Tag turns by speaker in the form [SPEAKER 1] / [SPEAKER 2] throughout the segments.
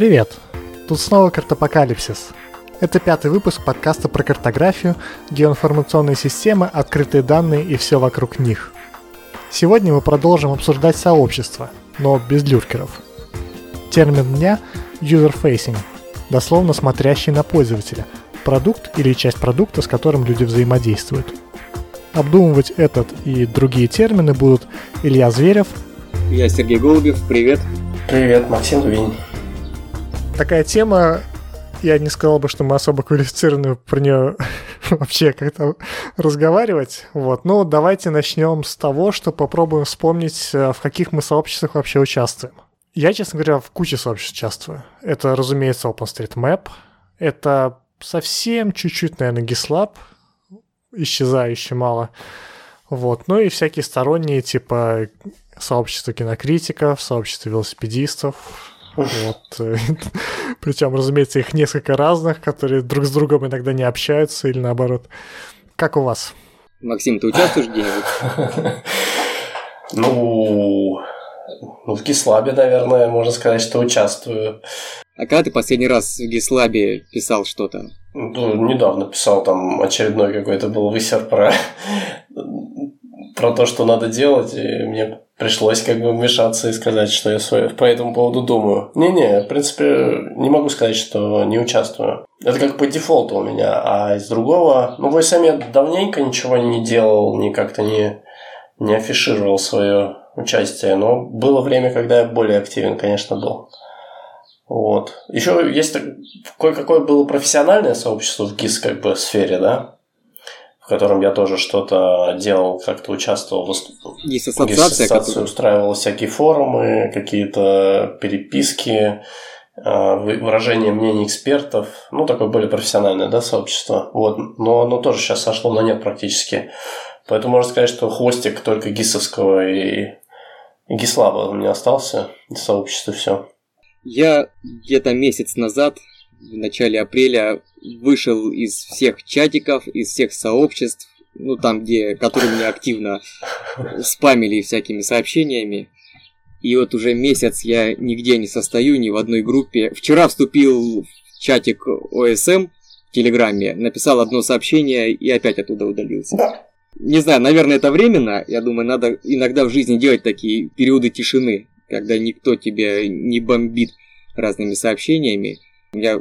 [SPEAKER 1] Привет! Тут снова Картапокалипсис. Это пятый выпуск подкаста про картографию, геоинформационные системы, открытые данные и все вокруг них. Сегодня мы продолжим обсуждать сообщество, но без люркеров. Термин дня – user-facing, дословно смотрящий на пользователя, продукт или часть продукта, с которым люди взаимодействуют. Обдумывать этот и другие термины будут Илья Зверев.
[SPEAKER 2] Я Сергей Голубев, привет.
[SPEAKER 3] Привет, Максим Дубинин
[SPEAKER 1] такая тема, я не сказал бы, что мы особо квалифицированы про нее вообще как-то разговаривать. Вот. Но давайте начнем с того, что попробуем вспомнить, э, в каких мы сообществах вообще участвуем. Я, честно говоря, в куче сообществ участвую. Это, разумеется, OpenStreetMap. Это совсем чуть-чуть, наверное, GitLab. Исчезающе мало. Вот. Ну и всякие сторонние, типа сообщества кинокритиков, сообщества велосипедистов, вот. Причем, разумеется, их несколько разных, которые друг с другом иногда не общаются или наоборот. Как у вас?
[SPEAKER 2] Максим, ты участвуешь где-нибудь?
[SPEAKER 3] Ну, ну, в Гислабе, наверное, можно сказать, что участвую.
[SPEAKER 2] А когда ты последний раз в Гислабе писал что-то?
[SPEAKER 3] Ну, недавно писал там очередной какой-то был высер про, про то, что надо делать, и мне пришлось как бы вмешаться и сказать, что я свое по этому поводу думаю. Не-не, в принципе, не могу сказать, что не участвую. Это как по дефолту у меня, а из другого... Ну, в SM я давненько ничего не делал, ни как-то не, не афишировал свое участие, но было время, когда я более активен, конечно, был. Вот. Еще есть кое-какое было профессиональное сообщество в ГИС как бы сфере, да, котором я тоже что-то делал, как-то участвовал. В...
[SPEAKER 2] Есть ассоциация,
[SPEAKER 3] которая... устраивала всякие форумы, какие-то переписки, а, выражение мнений экспертов. Ну, такое более профессиональное да, сообщество. Вот. Но оно тоже сейчас сошло на нет практически. Поэтому можно сказать, что хвостик только ГИСовского и, и ГИСлаба у меня остался. Сообщество все.
[SPEAKER 2] Я где-то месяц назад, в начале апреля, вышел из всех чатиков, из всех сообществ, ну там, где, которые меня активно спамили всякими сообщениями. И вот уже месяц я нигде не состою, ни в одной группе. Вчера вступил в чатик ОСМ в Телеграме, написал одно сообщение и опять оттуда удалился. Не знаю, наверное, это временно. Я думаю, надо иногда в жизни делать такие периоды тишины, когда никто тебя не бомбит разными сообщениями. Я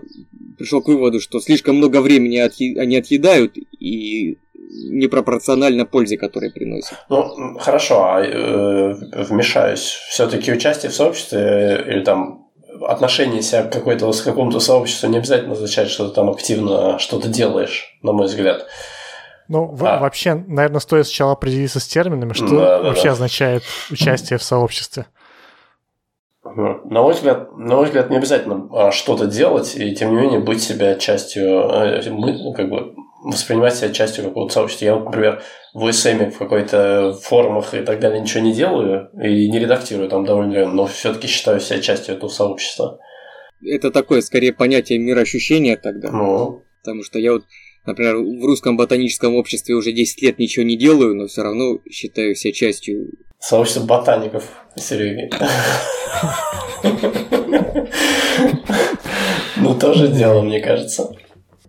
[SPEAKER 2] пришел к выводу, что слишком много времени они отъедают и непропорционально пользе, которую приносят.
[SPEAKER 3] Ну, хорошо, а э, вмешаюсь. Все-таки участие в сообществе э, или там отношение себя к какой-то с какому-то сообществу не обязательно означает, что ты там активно что-то делаешь, на мой взгляд.
[SPEAKER 1] Ну, а. вообще, наверное, стоит сначала определиться с терминами, что да, вообще да. означает участие в сообществе.
[SPEAKER 3] На мой взгляд, на мой взгляд, не обязательно а, что-то делать, и тем не менее быть себя частью, э, ну, как бы воспринимать себя частью какого-то сообщества. Я, например, в СМ в какой-то форумах и так далее ничего не делаю и не редактирую там довольно время, но все-таки считаю себя частью этого сообщества.
[SPEAKER 2] Это такое, скорее, понятие мироощущения тогда. Ну. Потому что я вот, например, в русском ботаническом обществе уже 10 лет ничего не делаю, но все равно считаю себя частью
[SPEAKER 3] Сообщество ботаников, Сереги. Ну, тоже дело, мне кажется.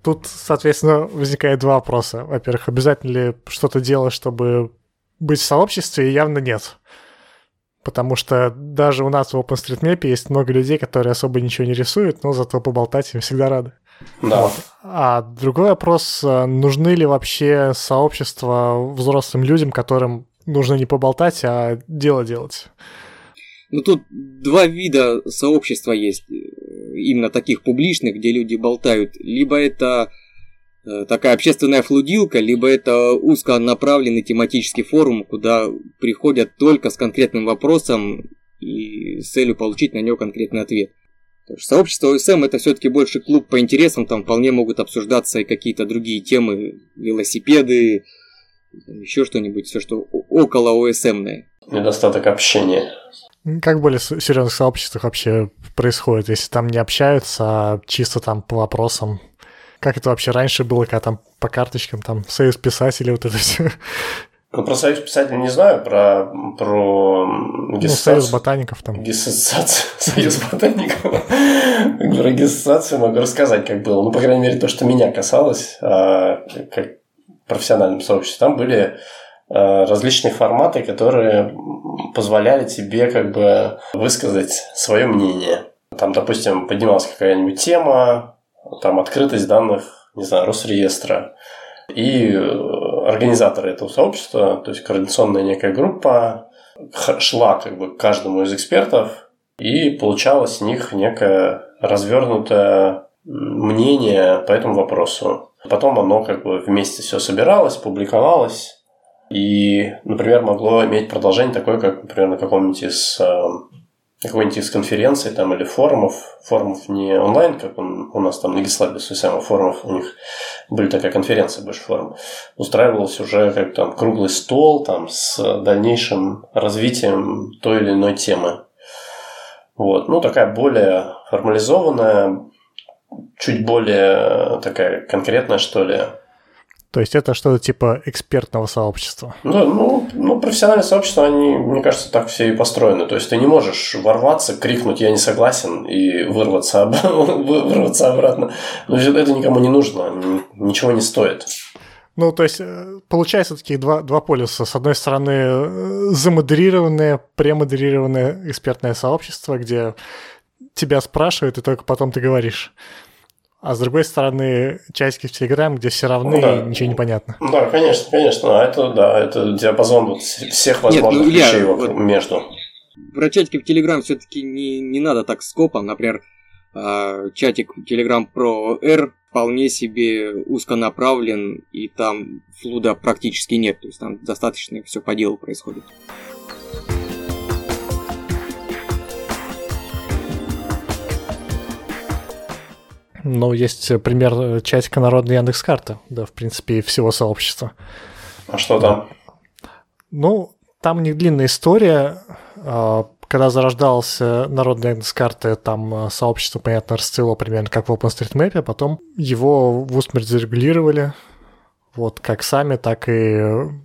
[SPEAKER 1] Тут, соответственно, возникает два вопроса. Во-первых, обязательно ли что-то делать, чтобы быть в сообществе, явно нет. Потому что даже у нас в OpenStreetMap есть много людей, которые особо ничего не рисуют, но зато поболтать им всегда рады.
[SPEAKER 3] Да. Вот.
[SPEAKER 1] А другой вопрос, нужны ли вообще сообщества взрослым людям, которым нужно не поболтать, а дело делать.
[SPEAKER 2] Ну тут два вида сообщества есть, именно таких публичных, где люди болтают. Либо это э, такая общественная флудилка, либо это узконаправленный тематический форум, куда приходят только с конкретным вопросом и с целью получить на него конкретный ответ. Сообщество ОСМ это все-таки больше клуб по интересам, там вполне могут обсуждаться и какие-то другие темы, велосипеды, еще что-нибудь, все, что около ОСМное.
[SPEAKER 3] Недостаток общения.
[SPEAKER 1] Как в более серьезных сообществах вообще происходит, если там не общаются, а чисто там по вопросам? Как это вообще раньше было, когда там по карточкам, там, союз писателей, вот это все?
[SPEAKER 3] Ну, про союз писателей не знаю, про, про
[SPEAKER 1] ну, союз ботаников там.
[SPEAKER 3] Гессоциацию, союз ботаников. Про гессоциацию могу рассказать, как было. Ну, по крайней мере, то, что меня касалось, а, как профессиональном сообществе. Там были а, различные форматы, которые позволяли тебе как бы высказать свое мнение. Там, допустим, поднималась какая-нибудь тема, там открытость данных, не знаю, Росреестра. И организаторы этого сообщества, то есть координационная некая группа, шла как бы к каждому из экспертов и получала с них некое развернутое мнение по этому вопросу. Потом оно как бы вместе все собиралось, публиковалось, и, например, могло иметь продолжение такое, как, например, на каком-нибудь из эм, какой-нибудь из конференций там, или форумов, форумов не онлайн, как он, у нас там на Гислабе самых форумов, у них были такая конференция, больше форум, устраивался уже как там круглый стол там, с дальнейшим развитием той или иной темы. Вот. Ну, такая более формализованная, чуть более такая конкретная, что ли,
[SPEAKER 1] то есть это что-то типа экспертного сообщества.
[SPEAKER 3] Да, ну, ну, профессиональное сообщество, они, мне кажется, так все и построены. То есть ты не можешь ворваться, крикнуть «я не согласен» и вырваться, об... вырваться обратно. Но это никому не нужно, ничего не стоит.
[SPEAKER 1] Ну, то есть, э, получается таких два, два полюса. С одной стороны, э, замодерированное, премодерированное экспертное сообщество, где тебя спрашивают, и только потом ты говоришь. А с другой стороны, часики в Телеграм, где все равны ну, да. и ничего не понятно.
[SPEAKER 3] Да, конечно, конечно. А это, да, это диапазон вот всех возможных Нет, ну, вещей Илья, вот между.
[SPEAKER 2] Про чатики в Телеграм все-таки не, не надо так скопом. Например, э, чатик Telegram про R вполне себе узконаправлен, и там флуда практически нет. То есть там достаточно все по делу происходит.
[SPEAKER 1] Ну, есть пример э, чатика народной Яндекс карты, да, в принципе, всего сообщества.
[SPEAKER 3] А что там?
[SPEAKER 1] Ну, там них длинная история. А, когда зарождался народная Яндекс карты, там э, сообщество, понятно, расцвело примерно как в OpenStreetMap, а потом его в усмерть зарегулировали, вот как сами, так и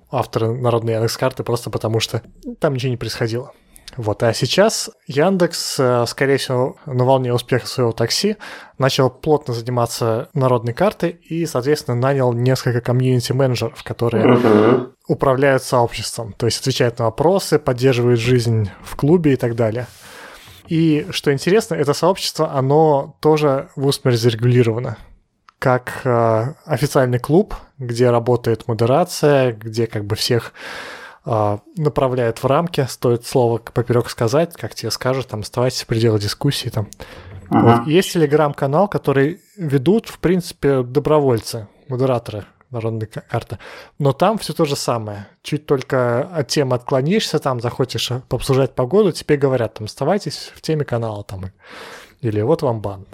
[SPEAKER 1] авторы народной Яндекс карты, просто потому что там ничего не происходило. Вот, а сейчас Яндекс, э, скорее всего, на волне успеха своего такси начал плотно заниматься народной картой и, соответственно, нанял несколько комьюнити-менеджеров, которые uh-huh. управляют сообществом, то есть отвечают на вопросы, поддерживают жизнь в клубе и так далее. И, что интересно, это сообщество, оно тоже в усмерть зарегулировано как э, официальный клуб, где работает модерация, где как бы всех а, направляют в рамки, стоит слово поперек сказать, как тебе скажут, там оставайтесь в пределах дискуссии. Там. Ага. Вот. Есть телеграм-канал, который ведут, в принципе, добровольцы, модераторы народной карты. Но там все то же самое. Чуть только от темы отклонишься, там захочешь обсуждать погоду, тебе говорят, там, оставайтесь в теме канала. Там, или вот вам бан.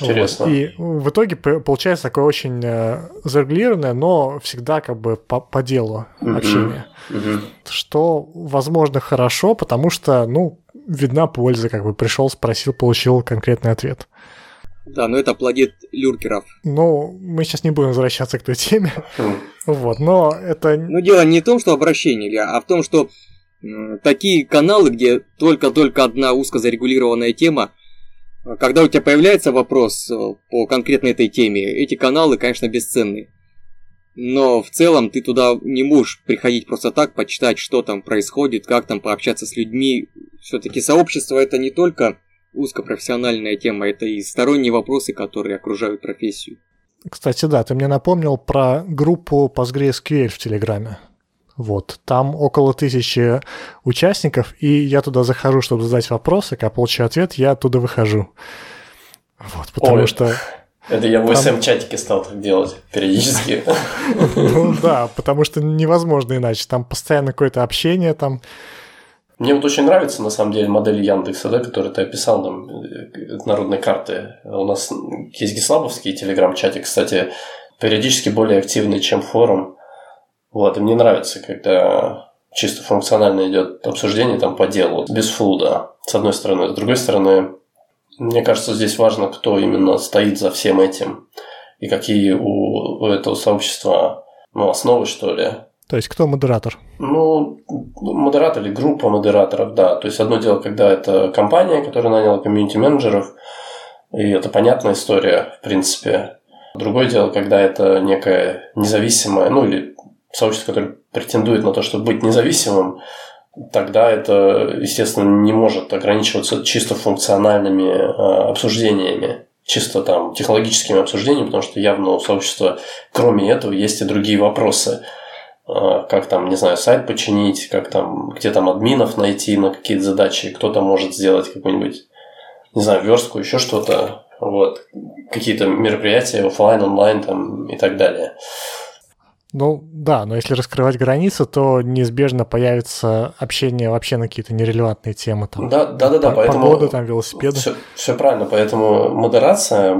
[SPEAKER 3] Интересно.
[SPEAKER 1] Вот. И в итоге получается такое очень э, зарегулированное, но всегда как бы по, по делу общение. Что, возможно, хорошо, потому что, ну, видна польза, как бы пришел, спросил, получил конкретный ответ.
[SPEAKER 2] Да, но это плодит люркеров.
[SPEAKER 1] Ну, мы сейчас не будем возвращаться к той теме. Хм. Вот, но это...
[SPEAKER 2] Ну, дело не в том, что обращение, а в том, что такие каналы, где только-только одна узко зарегулированная тема, когда у тебя появляется вопрос э, по конкретно этой теме, эти каналы, конечно, бесценны. Но в целом ты туда не можешь приходить просто так, почитать, что там происходит, как там пообщаться с людьми. Все-таки сообщество это не только узкопрофессиональная тема, это и сторонние вопросы, которые окружают профессию.
[SPEAKER 1] Кстати, да, ты мне напомнил про группу PostgreSQL в Телеграме. Вот, там около тысячи участников, и я туда захожу, чтобы задать вопросы, когда получаю ответ, я оттуда выхожу. Вот, потому Ой, что...
[SPEAKER 3] Это я в там... чатике стал так делать периодически.
[SPEAKER 1] Ну да, потому что невозможно иначе. Там постоянно какое-то общение, там...
[SPEAKER 3] Мне вот очень нравится, на самом деле, модель Яндекса, да, которую ты описал, там, э, народной карты. У нас есть гислабовский телеграм-чатик, кстати, периодически более активный, чем форум. Вот, и мне нравится, когда чисто функционально идет обсуждение там по делу, без флуда, с одной стороны. С другой стороны, мне кажется, здесь важно, кто именно стоит за всем этим и какие у, у этого сообщества ну, основы, что ли.
[SPEAKER 1] То есть кто модератор?
[SPEAKER 3] Ну, модератор или группа модераторов, да. То есть одно дело, когда это компания, которая наняла комьюнити-менеджеров, и это понятная история, в принципе. Другое дело, когда это некая независимая, ну или сообщество, которое претендует на то, чтобы быть независимым, тогда это, естественно, не может ограничиваться чисто функциональными э, обсуждениями, чисто там технологическими обсуждениями, потому что явно у сообщества, кроме этого, есть и другие вопросы. Э, как там, не знаю, сайт починить, как там, где там админов найти на какие-то задачи, кто-то может сделать какую-нибудь, не знаю, верстку, еще что-то, вот, какие-то мероприятия офлайн, онлайн там и так далее.
[SPEAKER 1] Ну да, но если раскрывать границы, то неизбежно появится общение вообще на какие-то нерелевантные темы. Там,
[SPEAKER 3] да, да, да, да. Поэтому
[SPEAKER 1] погода, там, велосипеды.
[SPEAKER 3] Все, все правильно, поэтому модерация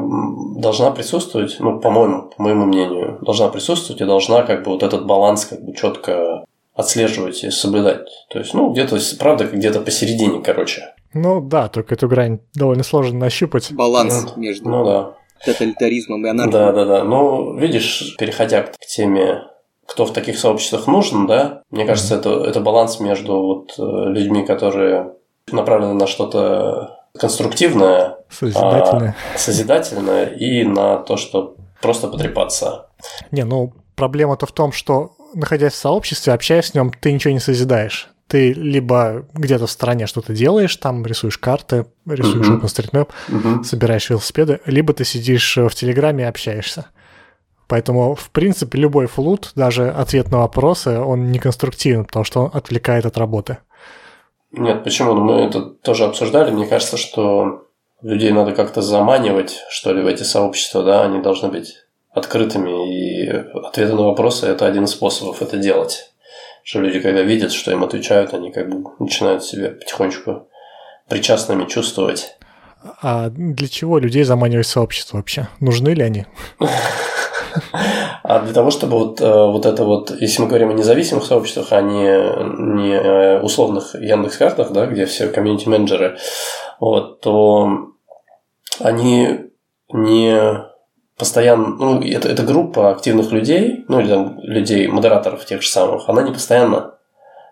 [SPEAKER 3] должна присутствовать, ну, по-моему, по моему мнению, должна присутствовать и должна как бы вот этот баланс как бы четко отслеживать и соблюдать. То есть, ну, где-то, правда, где-то посередине, короче.
[SPEAKER 1] Ну да, только эту грань довольно сложно нащупать.
[SPEAKER 2] Баланс ну, между...
[SPEAKER 3] Ну да
[SPEAKER 2] тоталитаризмом и анархией.
[SPEAKER 3] Да, да, да. Ну, видишь, переходя к теме кто в таких сообществах нужен, да, мне кажется, это, это баланс между вот э, людьми, которые направлены на что-то конструктивное,
[SPEAKER 1] созидательное.
[SPEAKER 3] А, созидательное и на то, что просто потрепаться.
[SPEAKER 1] Не, ну проблема-то в том, что находясь в сообществе, общаясь с нем, ты ничего не созидаешь ты либо где-то в стороне что-то делаешь, там рисуешь карты, рисуешь uh-huh. OpenStreetMap, uh-huh. собираешь велосипеды, либо ты сидишь в Телеграме и общаешься. Поэтому, в принципе, любой флут, даже ответ на вопросы, он не конструктивен, потому что он отвлекает от работы.
[SPEAKER 3] Нет, почему? Ну, мы это тоже обсуждали. Мне кажется, что людей надо как-то заманивать, что ли, в эти сообщества, да, они должны быть открытыми, и ответы на вопросы – это один из способов это делать что люди, когда видят, что им отвечают, они как бы начинают себя потихонечку причастными чувствовать.
[SPEAKER 1] А для чего людей заманивать сообщество вообще? Нужны ли они?
[SPEAKER 3] А для того, чтобы вот, э, вот это вот, если мы говорим о независимых сообществах, а не, не условных Яндекс.Картах, да, где все комьюнити-менеджеры, вот, то они не постоянно, ну, это, это группа активных людей, ну, или там людей, модераторов тех же самых, она не постоянно.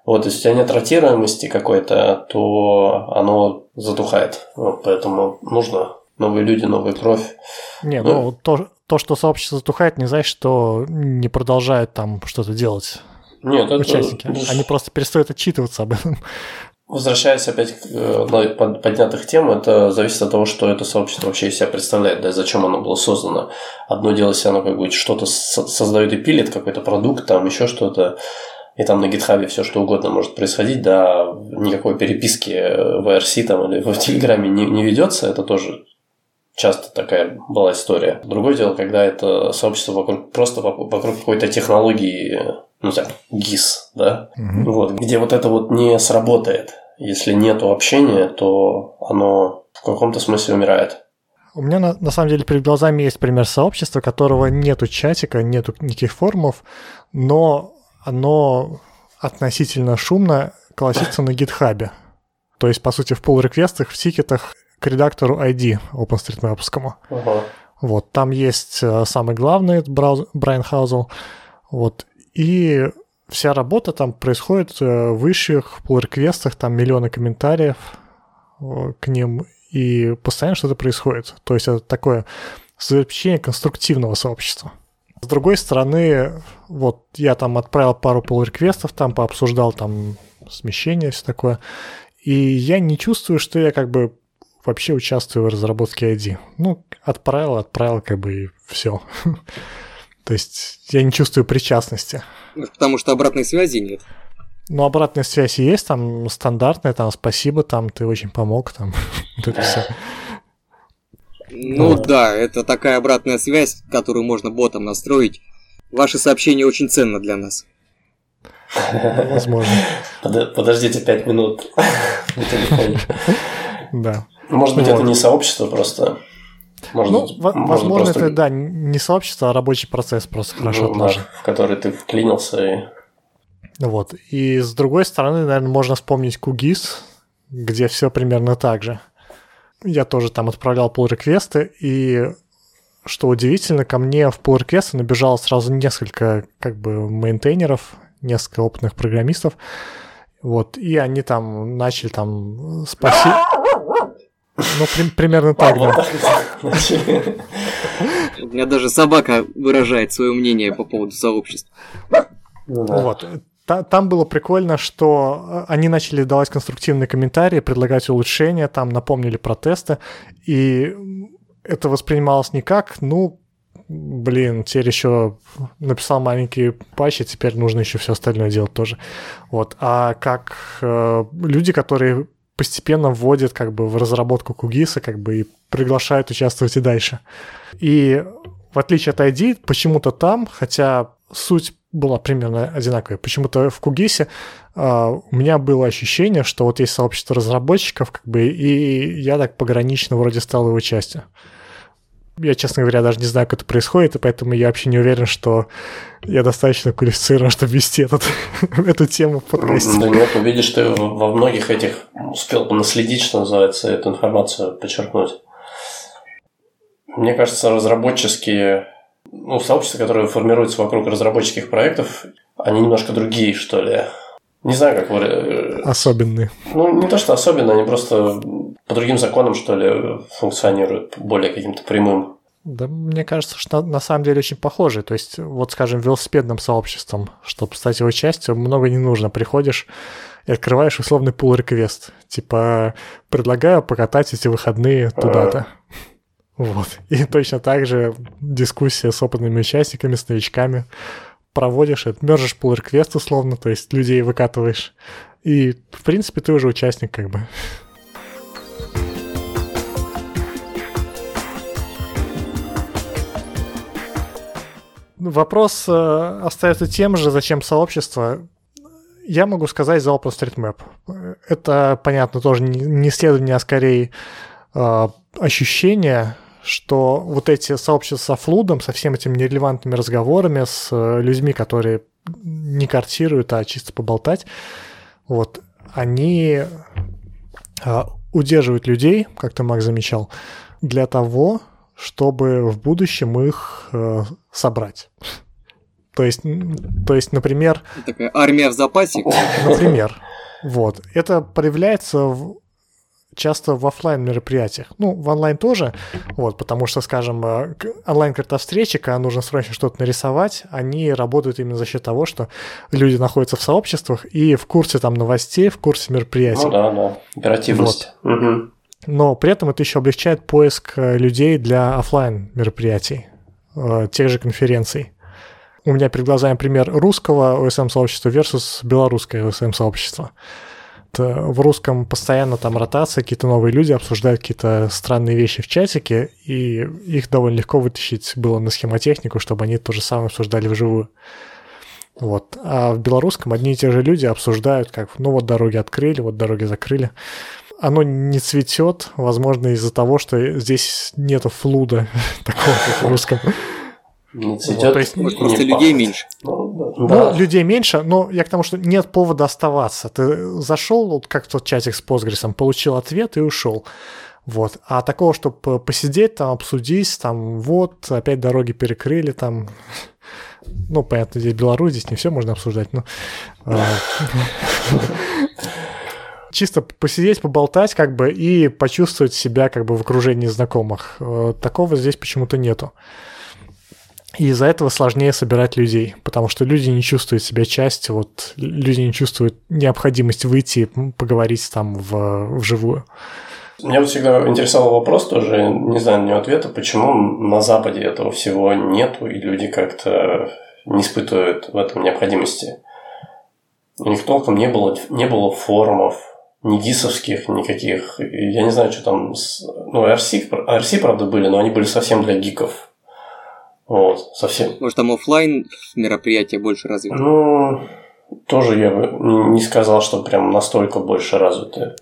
[SPEAKER 3] Вот, если у тебя нет ротируемости какой-то, то оно затухает. Вот, поэтому нужно новые люди, новая кровь.
[SPEAKER 1] Не, ну, ну то, то, что сообщество затухает, не значит, что не продолжают там что-то делать.
[SPEAKER 3] Нет,
[SPEAKER 1] участники. Это... Они просто перестают отчитываться об этом.
[SPEAKER 3] Возвращаясь опять к одной из поднятых тем, это зависит от того, что это сообщество вообще из себя представляет, да, зачем оно было создано. Одно дело, если оно как бы что-то создает и пилит, какой-то продукт, там еще что-то, и там на гитхабе все что угодно может происходить, да, никакой переписки в IRC там или в Телеграме не, не ведется, это тоже часто такая была история. Другое дело, когда это сообщество вокруг, просто вокруг какой-то технологии ну так, ГИС, да, угу. вот, где вот это вот не сработает. Если нету общения, то оно в каком-то смысле умирает.
[SPEAKER 1] У меня на, на самом деле перед глазами есть пример сообщества, которого нету чатика, нету никаких форумов, но оно относительно шумно колосится на гитхабе. То есть, по сути, в pull реквестах в тикетах к редактору ID OpenStreetMap. Uh-huh. Вот, там есть э, самый главный, Брайан Хаузел, вот, и вся работа там происходит э, в высших pull-реквестах, там миллионы комментариев э, к ним, и постоянно что-то происходит. То есть это такое сообщение конструктивного сообщества. С другой стороны, вот я там отправил пару pull-реквестов, там пообсуждал там смещение, все такое, и я не чувствую, что я как бы вообще участвую в разработке ID. Ну, отправил, отправил, как бы и все. То есть я не чувствую причастности.
[SPEAKER 2] Потому что обратной связи нет.
[SPEAKER 1] Ну, обратная связь есть, там стандартная, там спасибо, там ты очень помог, там вот это все.
[SPEAKER 2] Ну вот. да, это такая обратная связь, которую можно ботом настроить. Ваше сообщение очень ценно для нас.
[SPEAKER 1] Возможно.
[SPEAKER 3] Подождите пять минут.
[SPEAKER 1] Да.
[SPEAKER 3] Может быть, это не сообщество просто.
[SPEAKER 1] Можно, ну, можно возможно, просто... это, да, не сообщество, а рабочий процесс просто хорошо ну,
[SPEAKER 3] да, в который ты вклинился и...
[SPEAKER 1] Вот. И с другой стороны, наверное, можно вспомнить Кугис, где все примерно так же. Я тоже там отправлял pull реквесты и что удивительно, ко мне в pull request набежало сразу несколько как бы мейнтейнеров, несколько опытных программистов, вот, и они там начали там спасибо... Ну, при, примерно так, да.
[SPEAKER 2] У меня даже собака выражает свое мнение по поводу сообществ.
[SPEAKER 1] Ну вот. Там было прикольно, что они начали давать конструктивные комментарии, предлагать улучшения, там напомнили протесты, и это воспринималось не как, ну, блин, теперь еще написал маленькие патчи, теперь нужно еще все остальное делать тоже. Вот. А как э, люди, которые постепенно вводят как бы в разработку Кугиса, как бы и приглашают участвовать и дальше. И в отличие от ID, почему-то там, хотя суть была примерно одинаковая, почему-то в Кугисе Uh, у меня было ощущение, что вот есть сообщество разработчиков, как бы, и я так погранично вроде стал его частью. Я, честно говоря, даже не знаю, как это происходит, и поэтому я вообще не уверен, что я достаточно квалифицирован, чтобы вести этот, эту тему в подкасте.
[SPEAKER 3] Да нет, увидишь, ты во многих этих успел наследить, что называется, эту информацию подчеркнуть. Мне кажется, разработческие, ну, сообщества, которые формируются вокруг разработческих проектов, они немножко другие, что ли. Не знаю, как вы... Э,
[SPEAKER 1] особенные.
[SPEAKER 3] Ну, не то, что особенно, они просто по другим законам, что ли, функционируют более каким-то прямым.
[SPEAKER 1] Да, мне кажется, что на, на самом деле очень похожи. То есть, вот, скажем, велосипедным сообществом, чтобы стать его частью, много не нужно. Приходишь и открываешь условный пул реквест. Типа, предлагаю покатать эти выходные туда-то. Вот. И точно так же дискуссия с опытными участниками, с новичками. Проводишь это, мержишь пул реквест условно, то есть людей выкатываешь. И, в принципе, ты уже участник как бы. Вопрос э, остается тем же, зачем сообщество. Я могу сказать за OpenStreetMap. Это, понятно, тоже не исследование, а скорее э, ощущение, что вот эти сообщества со флудом, со всеми этими нерелевантными разговорами, с э, людьми, которые не картируют, а чисто поболтать, вот, они э, удерживают людей, как ты, Мак, замечал, для того, чтобы в будущем их э, собрать. То есть, то есть, например...
[SPEAKER 2] Такая армия в запасе?
[SPEAKER 1] Например. Вот. Это проявляется в, часто в офлайн мероприятиях. Ну, в онлайн тоже, вот, потому что, скажем, э, онлайн-карта встречи, когда нужно срочно что-то нарисовать, они работают именно за счет того, что люди находятся в сообществах и в курсе там новостей, в курсе мероприятий. Ну
[SPEAKER 3] да, да, оперативность. Вот. Угу
[SPEAKER 1] но при этом это еще облегчает поиск э, людей для офлайн мероприятий, э, тех же конференций. У меня перед глазами пример русского OSM-сообщества versus белорусское OSM-сообщество. В русском постоянно там ротация, какие-то новые люди обсуждают какие-то странные вещи в чатике, и их довольно легко вытащить было на схемотехнику, чтобы они то же самое обсуждали вживую. Вот. А в белорусском одни и те же люди обсуждают, как, ну вот дороги открыли, вот дороги закрыли оно не цветет, возможно, из-за того, что здесь нету флуда такого, как в русском.
[SPEAKER 3] Не цветет, вот, то есть,
[SPEAKER 2] может, просто не людей меньше.
[SPEAKER 1] Ну, да. ну, людей меньше, но я к тому, что нет повода оставаться. Ты зашел, вот как тот чатик с Postgres, получил ответ и ушел. Вот. А такого, чтобы посидеть, там, обсудить, там, вот, опять дороги перекрыли, там, ну, понятно, здесь Беларусь, здесь не все можно обсуждать, но... А, чисто посидеть, поболтать, как бы, и почувствовать себя, как бы, в окружении знакомых. Э, такого здесь почему-то нету. И из-за этого сложнее собирать людей, потому что люди не чувствуют себя частью, вот люди не чувствуют необходимость выйти, поговорить там в, вживую.
[SPEAKER 3] Меня вот всегда интересовал вопрос тоже, не знаю на него ответа, почему на Западе этого всего нету, и люди как-то не испытывают в этом необходимости. У них толком не было, не было форумов, ни гисовских никаких. Я не знаю, что там... Ну, RC, RC, правда, были, но они были совсем для гиков. Вот, совсем.
[SPEAKER 2] Может, там офлайн мероприятия больше развиты?
[SPEAKER 3] Ну, тоже я бы не сказал, что прям настолько больше развиты.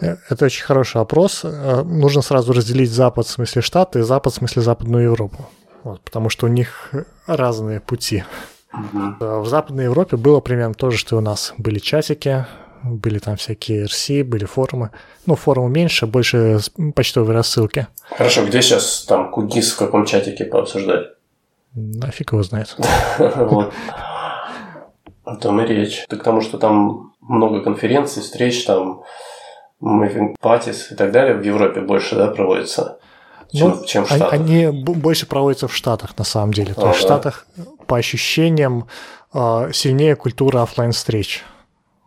[SPEAKER 1] Э, это очень хороший вопрос. Э, нужно сразу разделить Запад в смысле Штаты и Запад в смысле Западную Европу. Вот, потому что у них разные пути. Угу. В Западной Европе было примерно то же, что и у нас. Были чатики, были там всякие RC, были форумы. Ну, форумы меньше, больше почтовые рассылки.
[SPEAKER 3] Хорошо, где сейчас там кудис в каком чатике пообсуждать?
[SPEAKER 1] Нафиг его знает.
[SPEAKER 3] Вот. О том и речь. Ты к тому, что там много конференций, встреч, там Parties и так далее в Европе больше, да, проводится, чем, ну, чем в Штатах?
[SPEAKER 1] Они больше проводятся в Штатах, на самом деле. То есть в Штатах, по ощущениям, а, сильнее культура офлайн встреч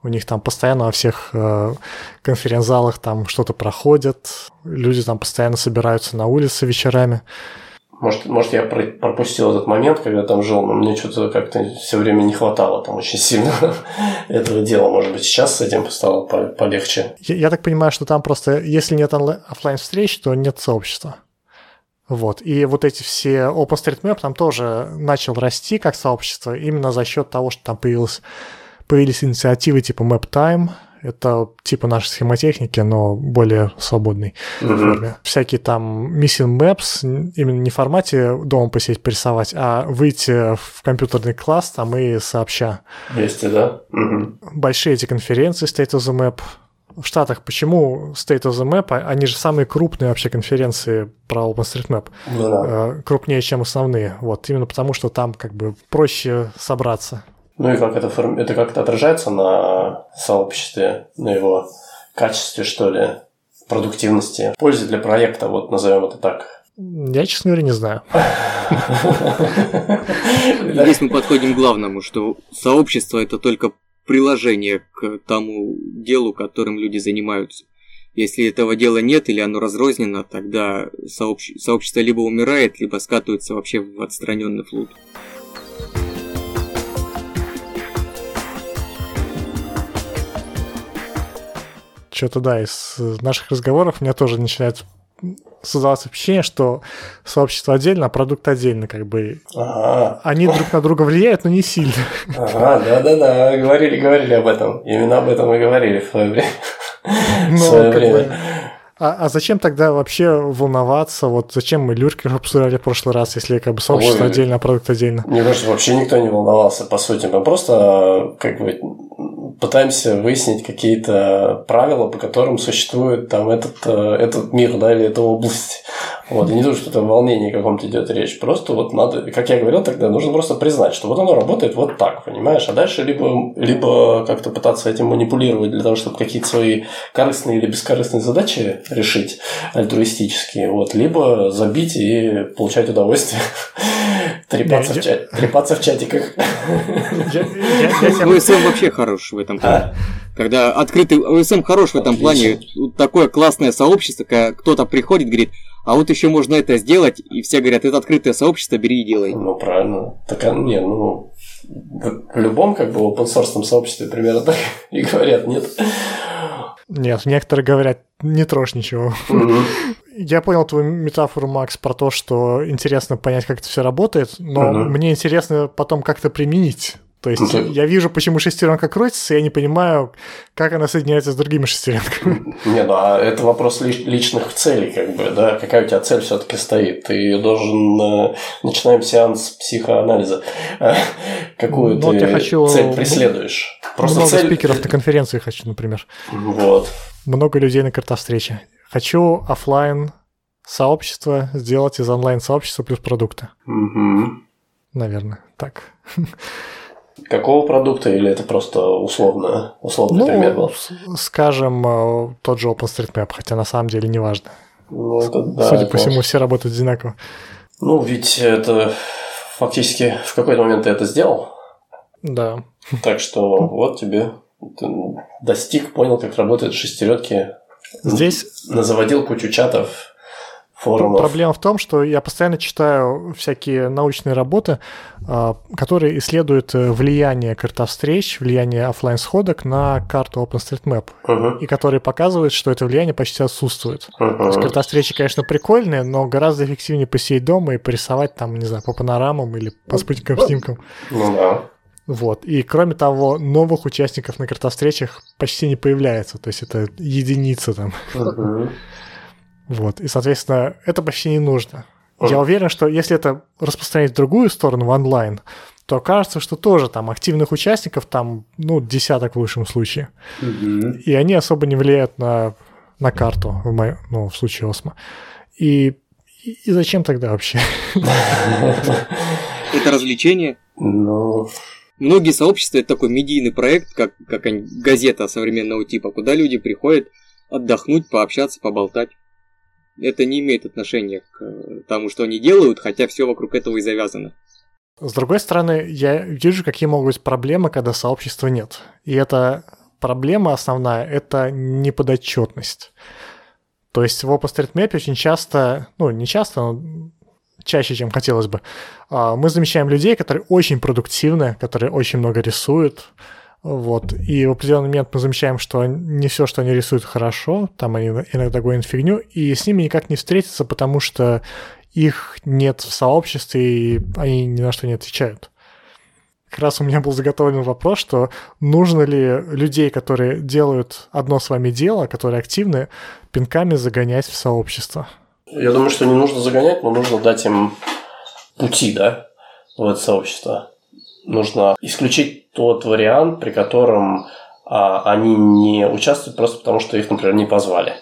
[SPEAKER 1] у них там постоянно во всех э, конференц-залах там что-то проходит, люди там постоянно собираются на улице вечерами.
[SPEAKER 3] Может, может, я пропустил этот момент, когда там жил, но мне что-то как-то все время не хватало там очень сильно этого дела. Может быть, сейчас с этим стало полегче.
[SPEAKER 1] Я, я так понимаю, что там просто, если нет офлайн встреч, то нет сообщества. Вот. И вот эти все OpenStreetMap там тоже начал расти как сообщество именно за счет того, что там появилось появились инициативы типа MapTime, это типа нашей схемотехники, но более свободной mm-hmm. форме. Всякие там missing maps, именно не в формате дома посидеть, порисовать, а выйти в компьютерный класс там и сообща.
[SPEAKER 3] Вместе, да? Mm-hmm.
[SPEAKER 1] Большие эти конференции State of the Map. В Штатах почему State of the Map? А, они же самые крупные вообще конференции про OpenStreetMap.
[SPEAKER 3] Ну, да.
[SPEAKER 1] Крупнее, чем основные. Вот, именно потому, что там как бы проще собраться.
[SPEAKER 3] Ну и как это, это как-то отражается на сообществе, на его качестве, что ли, продуктивности, пользе для проекта, вот назовем это так.
[SPEAKER 1] Я, честно говоря, не знаю.
[SPEAKER 2] Здесь мы подходим к главному, что сообщество – это только приложение к тому делу, которым люди занимаются. Если этого дела нет или оно разрознено, тогда сообщество либо умирает, либо скатывается вообще в отстраненный флут.
[SPEAKER 1] Что-то, да, из наших разговоров у меня тоже начинает создаваться впечатление, что сообщество отдельно, а продукт отдельно, как бы. Ага. Они друг на друга влияют, но не сильно.
[SPEAKER 3] Ага, да-да-да, говорили, говорили об этом. Именно об этом и говорили в свое время.
[SPEAKER 1] Ну, в свое время. Бы, а, а зачем тогда вообще волноваться? Вот зачем мы Люркер обсуждали в прошлый раз, если как бы сообщество Ой, отдельно, а продукт отдельно?
[SPEAKER 3] Мне кажется, вообще никто не волновался, по сути. Мы просто как бы пытаемся выяснить какие-то правила, по которым существует там этот, э, этот мир, да, или эта область. Вот, и не то, что это волнение каком-то идет речь. Просто вот надо, как я говорил тогда, нужно просто признать, что вот оно работает вот так, понимаешь? А дальше либо, либо как-то пытаться этим манипулировать для того, чтобы какие-то свои корыстные или бескорыстные задачи решить альтруистические, вот, либо забить и получать удовольствие. Трепаться, в, чат, трепаться в чатиках.
[SPEAKER 2] ОСМ вообще хорош в этом плане. Когда открытый ОСМ хорош в этом плане, такое классное сообщество, когда кто-то приходит, говорит, а вот еще можно это сделать, и все говорят, это открытое сообщество, бери и делай.
[SPEAKER 3] Ну, правильно. Так, а, не, ну, в любом, как бы, open source сообществе примерно так и говорят, нет?
[SPEAKER 1] Нет, некоторые говорят, не трожь ничего. Я понял твою метафору, Макс, про то, что интересно понять, как это все работает, но мне интересно потом как-то применить. То есть ну, я вижу, почему шестеренка крутится, и я не понимаю, как она соединяется с другими шестеренками.
[SPEAKER 3] Не, ну а это вопрос личных целей, как бы, да, какая у тебя цель все-таки стоит. Ты должен э, начинаем сеанс психоанализа. Какую ну, ты хочу... цель преследуешь?
[SPEAKER 1] Просто много цель... спикеров на конференции хочу, например.
[SPEAKER 3] Вот.
[SPEAKER 1] Много людей на картовстрече. Хочу офлайн сообщество сделать из онлайн сообщества плюс продукта.
[SPEAKER 3] Угу.
[SPEAKER 1] Наверное, так.
[SPEAKER 3] Какого продукта или это просто условно, условный ну, пример был?
[SPEAKER 1] Скажем, э, тот же OpenStreetMap, хотя на самом деле не важно.
[SPEAKER 3] Ну, это, да,
[SPEAKER 1] Судя по всему, все работают одинаково.
[SPEAKER 3] Ну, ведь это фактически в какой-то момент ты это сделал.
[SPEAKER 1] Да.
[SPEAKER 3] Так что вот тебе ты достиг, понял, как работают шестеретки.
[SPEAKER 1] Здесь...
[SPEAKER 3] Заводил кучу чатов, форумов.
[SPEAKER 1] Проблема в том, что я постоянно читаю всякие научные работы, а, которые исследуют э, влияние картовстреч, влияние офлайн сходок на карту OpenStreetMap,
[SPEAKER 3] uh-huh.
[SPEAKER 1] и которые показывают, что это влияние почти отсутствует.
[SPEAKER 3] Uh-huh.
[SPEAKER 1] То есть картовстречи, конечно, прикольные, но гораздо эффективнее посидеть дома и порисовать там, не знаю, по панорамам или по спутниковым снимкам.
[SPEAKER 3] Ну да.
[SPEAKER 1] Вот. И кроме того, новых участников на картовстречах почти не появляется. То есть это единица там.
[SPEAKER 3] Uh-huh.
[SPEAKER 1] Вот. И, соответственно, это почти не нужно. Я уверен, что если это распространять в другую сторону, в онлайн, то кажется, что тоже там активных участников там, ну, десяток в лучшем случае. И они особо не влияют на, на карту, в моем, ну, в случае Осмо. И, и, и зачем тогда вообще?
[SPEAKER 2] Это развлечение.
[SPEAKER 3] Ну,
[SPEAKER 2] Многие сообщества это такой медийный проект, как, как газета современного типа, куда люди приходят отдохнуть, пообщаться, поболтать. Это не имеет отношения к э, тому, что они делают, хотя все вокруг этого и завязано.
[SPEAKER 1] С другой стороны, я вижу, какие могут быть проблемы, когда сообщества нет. И эта проблема основная – это неподотчетность. То есть в OpenStreetMap очень часто, ну не часто, но чаще, чем хотелось бы, а, мы замечаем людей, которые очень продуктивны, которые очень много рисуют, вот, и в определенный момент мы замечаем, что не все, что они рисуют, хорошо, там они иногда гонят фигню, и с ними никак не встретиться, потому что их нет в сообществе, и они ни на что не отвечают. Как раз у меня был заготовлен вопрос, что нужно ли людей, которые делают одно с вами дело, которые активны, пинками загонять в сообщество?
[SPEAKER 3] я думаю, что не нужно загонять, но нужно дать им пути, да, в это сообщество. Нужно исключить тот вариант, при котором а, они не участвуют просто потому, что их, например, не позвали.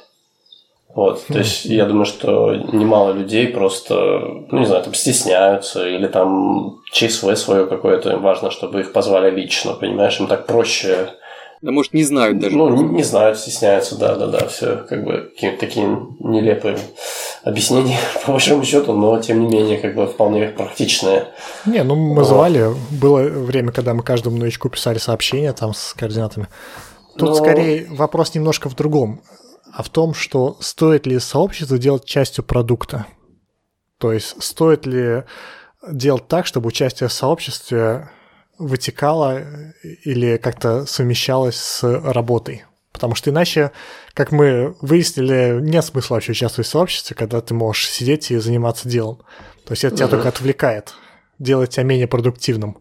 [SPEAKER 3] Вот, то есть я думаю, что немало людей просто, ну не знаю, там стесняются или там ЧСВ свое какое-то, им важно, чтобы их позвали лично, понимаешь, им так проще
[SPEAKER 2] Да может не знают даже.
[SPEAKER 3] ну, не, не знают, стесняются, да, да, да, все как бы такие нелепые объяснения, по большому счету, но тем не менее, как бы вполне практичные.
[SPEAKER 1] Не, ну мы звали, было время, когда мы каждому новичку писали сообщения там с координатами. Тут
[SPEAKER 3] Но-
[SPEAKER 1] скорее вопрос немножко в другом, а в том, что стоит ли сообщество делать частью продукта. То есть стоит ли делать так, чтобы участие в сообществе вытекало или как-то совмещалось с работой. Потому что иначе, как мы выяснили, нет смысла вообще участвовать в сообществе, когда ты можешь сидеть и заниматься делом. То есть это тебя только отвлекает, делает тебя менее продуктивным.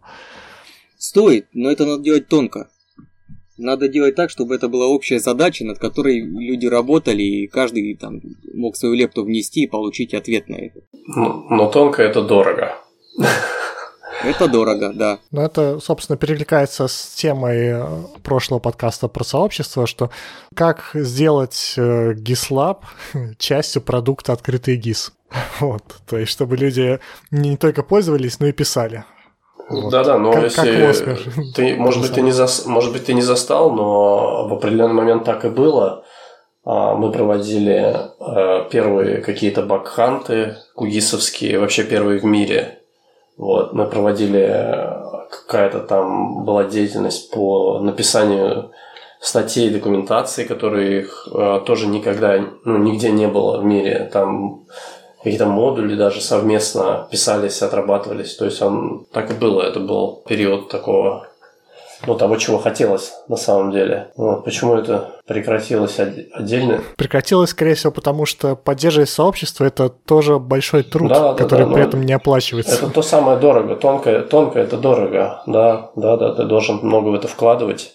[SPEAKER 2] Стоит, но это надо делать тонко. Надо делать так, чтобы это была общая задача, над которой люди работали, и каждый там мог свою лепту внести и получить ответ на это.
[SPEAKER 3] Ну, Но тонко это дорого.
[SPEAKER 2] Это дорого, да.
[SPEAKER 1] Но это, собственно, перекликается с темой э, прошлого подкаста про сообщество, что как сделать э, GISLab частью продукта открытый GIS. Вот, то есть, чтобы люди не только пользовались, но и писали. Вот.
[SPEAKER 3] Да-да, но
[SPEAKER 1] Как- как
[SPEAKER 3] если
[SPEAKER 1] Восмер.
[SPEAKER 3] ты, может быть, ты не зас- может быть, ты не застал, но в определенный момент так и было. А, Мы проводили э, первые какие-то бакханты кугисовские, вообще первые в мире. Вот, мы проводили э, какая-то там была деятельность по написанию статей, документации, которых э, тоже никогда, ну, нигде не было в мире. Там какие-то модули даже совместно писались, отрабатывались. То есть он так и было. Это был период такого, ну, того, чего хотелось на самом деле. Вот. Почему это прекратилось от- отдельно?
[SPEAKER 1] Прекратилось, скорее всего, потому что поддерживать сообщество – это тоже большой труд,
[SPEAKER 3] Да, да,
[SPEAKER 1] который
[SPEAKER 3] да,
[SPEAKER 1] при этом не оплачивается.
[SPEAKER 3] Это то самое дорого. Тонко, тонко это дорого. Да, да, да, ты должен много в это вкладывать.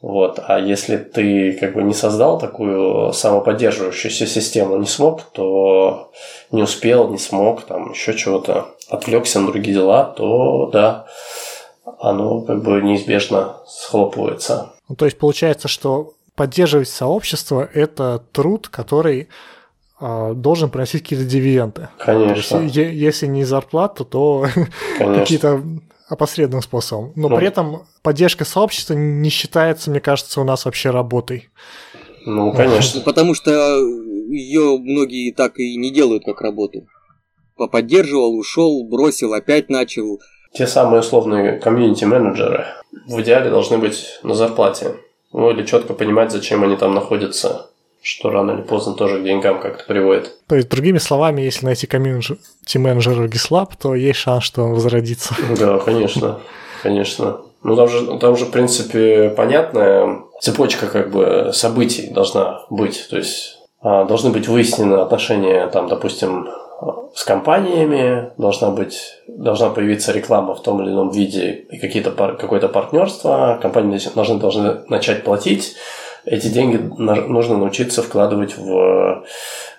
[SPEAKER 3] Вот. А если ты как бы не создал такую самоподдерживающуюся систему, не смог, то не успел, не смог, там еще чего-то, отвлекся на другие дела, то да, оно как бы неизбежно схлопывается.
[SPEAKER 1] Ну, то есть получается, что поддерживать сообщество – это труд, который а, должен приносить какие-то дивиденды. Есть,
[SPEAKER 3] Конечно,
[SPEAKER 1] е- если не зарплату, то какие-то опосредованным способом. Но
[SPEAKER 3] Ну.
[SPEAKER 1] при этом поддержка сообщества не считается, мне кажется, у нас вообще работой.
[SPEAKER 3] Ну, конечно.
[SPEAKER 2] Потому что ее многие так и не делают как работу. Поподдерживал, ушел, бросил, опять начал.
[SPEAKER 3] Те самые условные комьюнити-менеджеры в идеале должны быть на зарплате. Ну, или четко понимать, зачем они там находятся, что рано или поздно тоже к деньгам как-то приводит.
[SPEAKER 1] То есть, другими словами, если найти комьюнити-менеджера GitLab, то есть шанс, что он возродится.
[SPEAKER 3] Да, конечно, конечно. Ну, там же, там же, в принципе, понятная цепочка как бы событий должна быть. То есть а, должны быть выяснены отношения, там, допустим, с компаниями, должна быть, должна появиться реклама в том или ином виде и какие-то какое-то партнерство, компании должны, должны начать платить, эти деньги нужно научиться вкладывать в,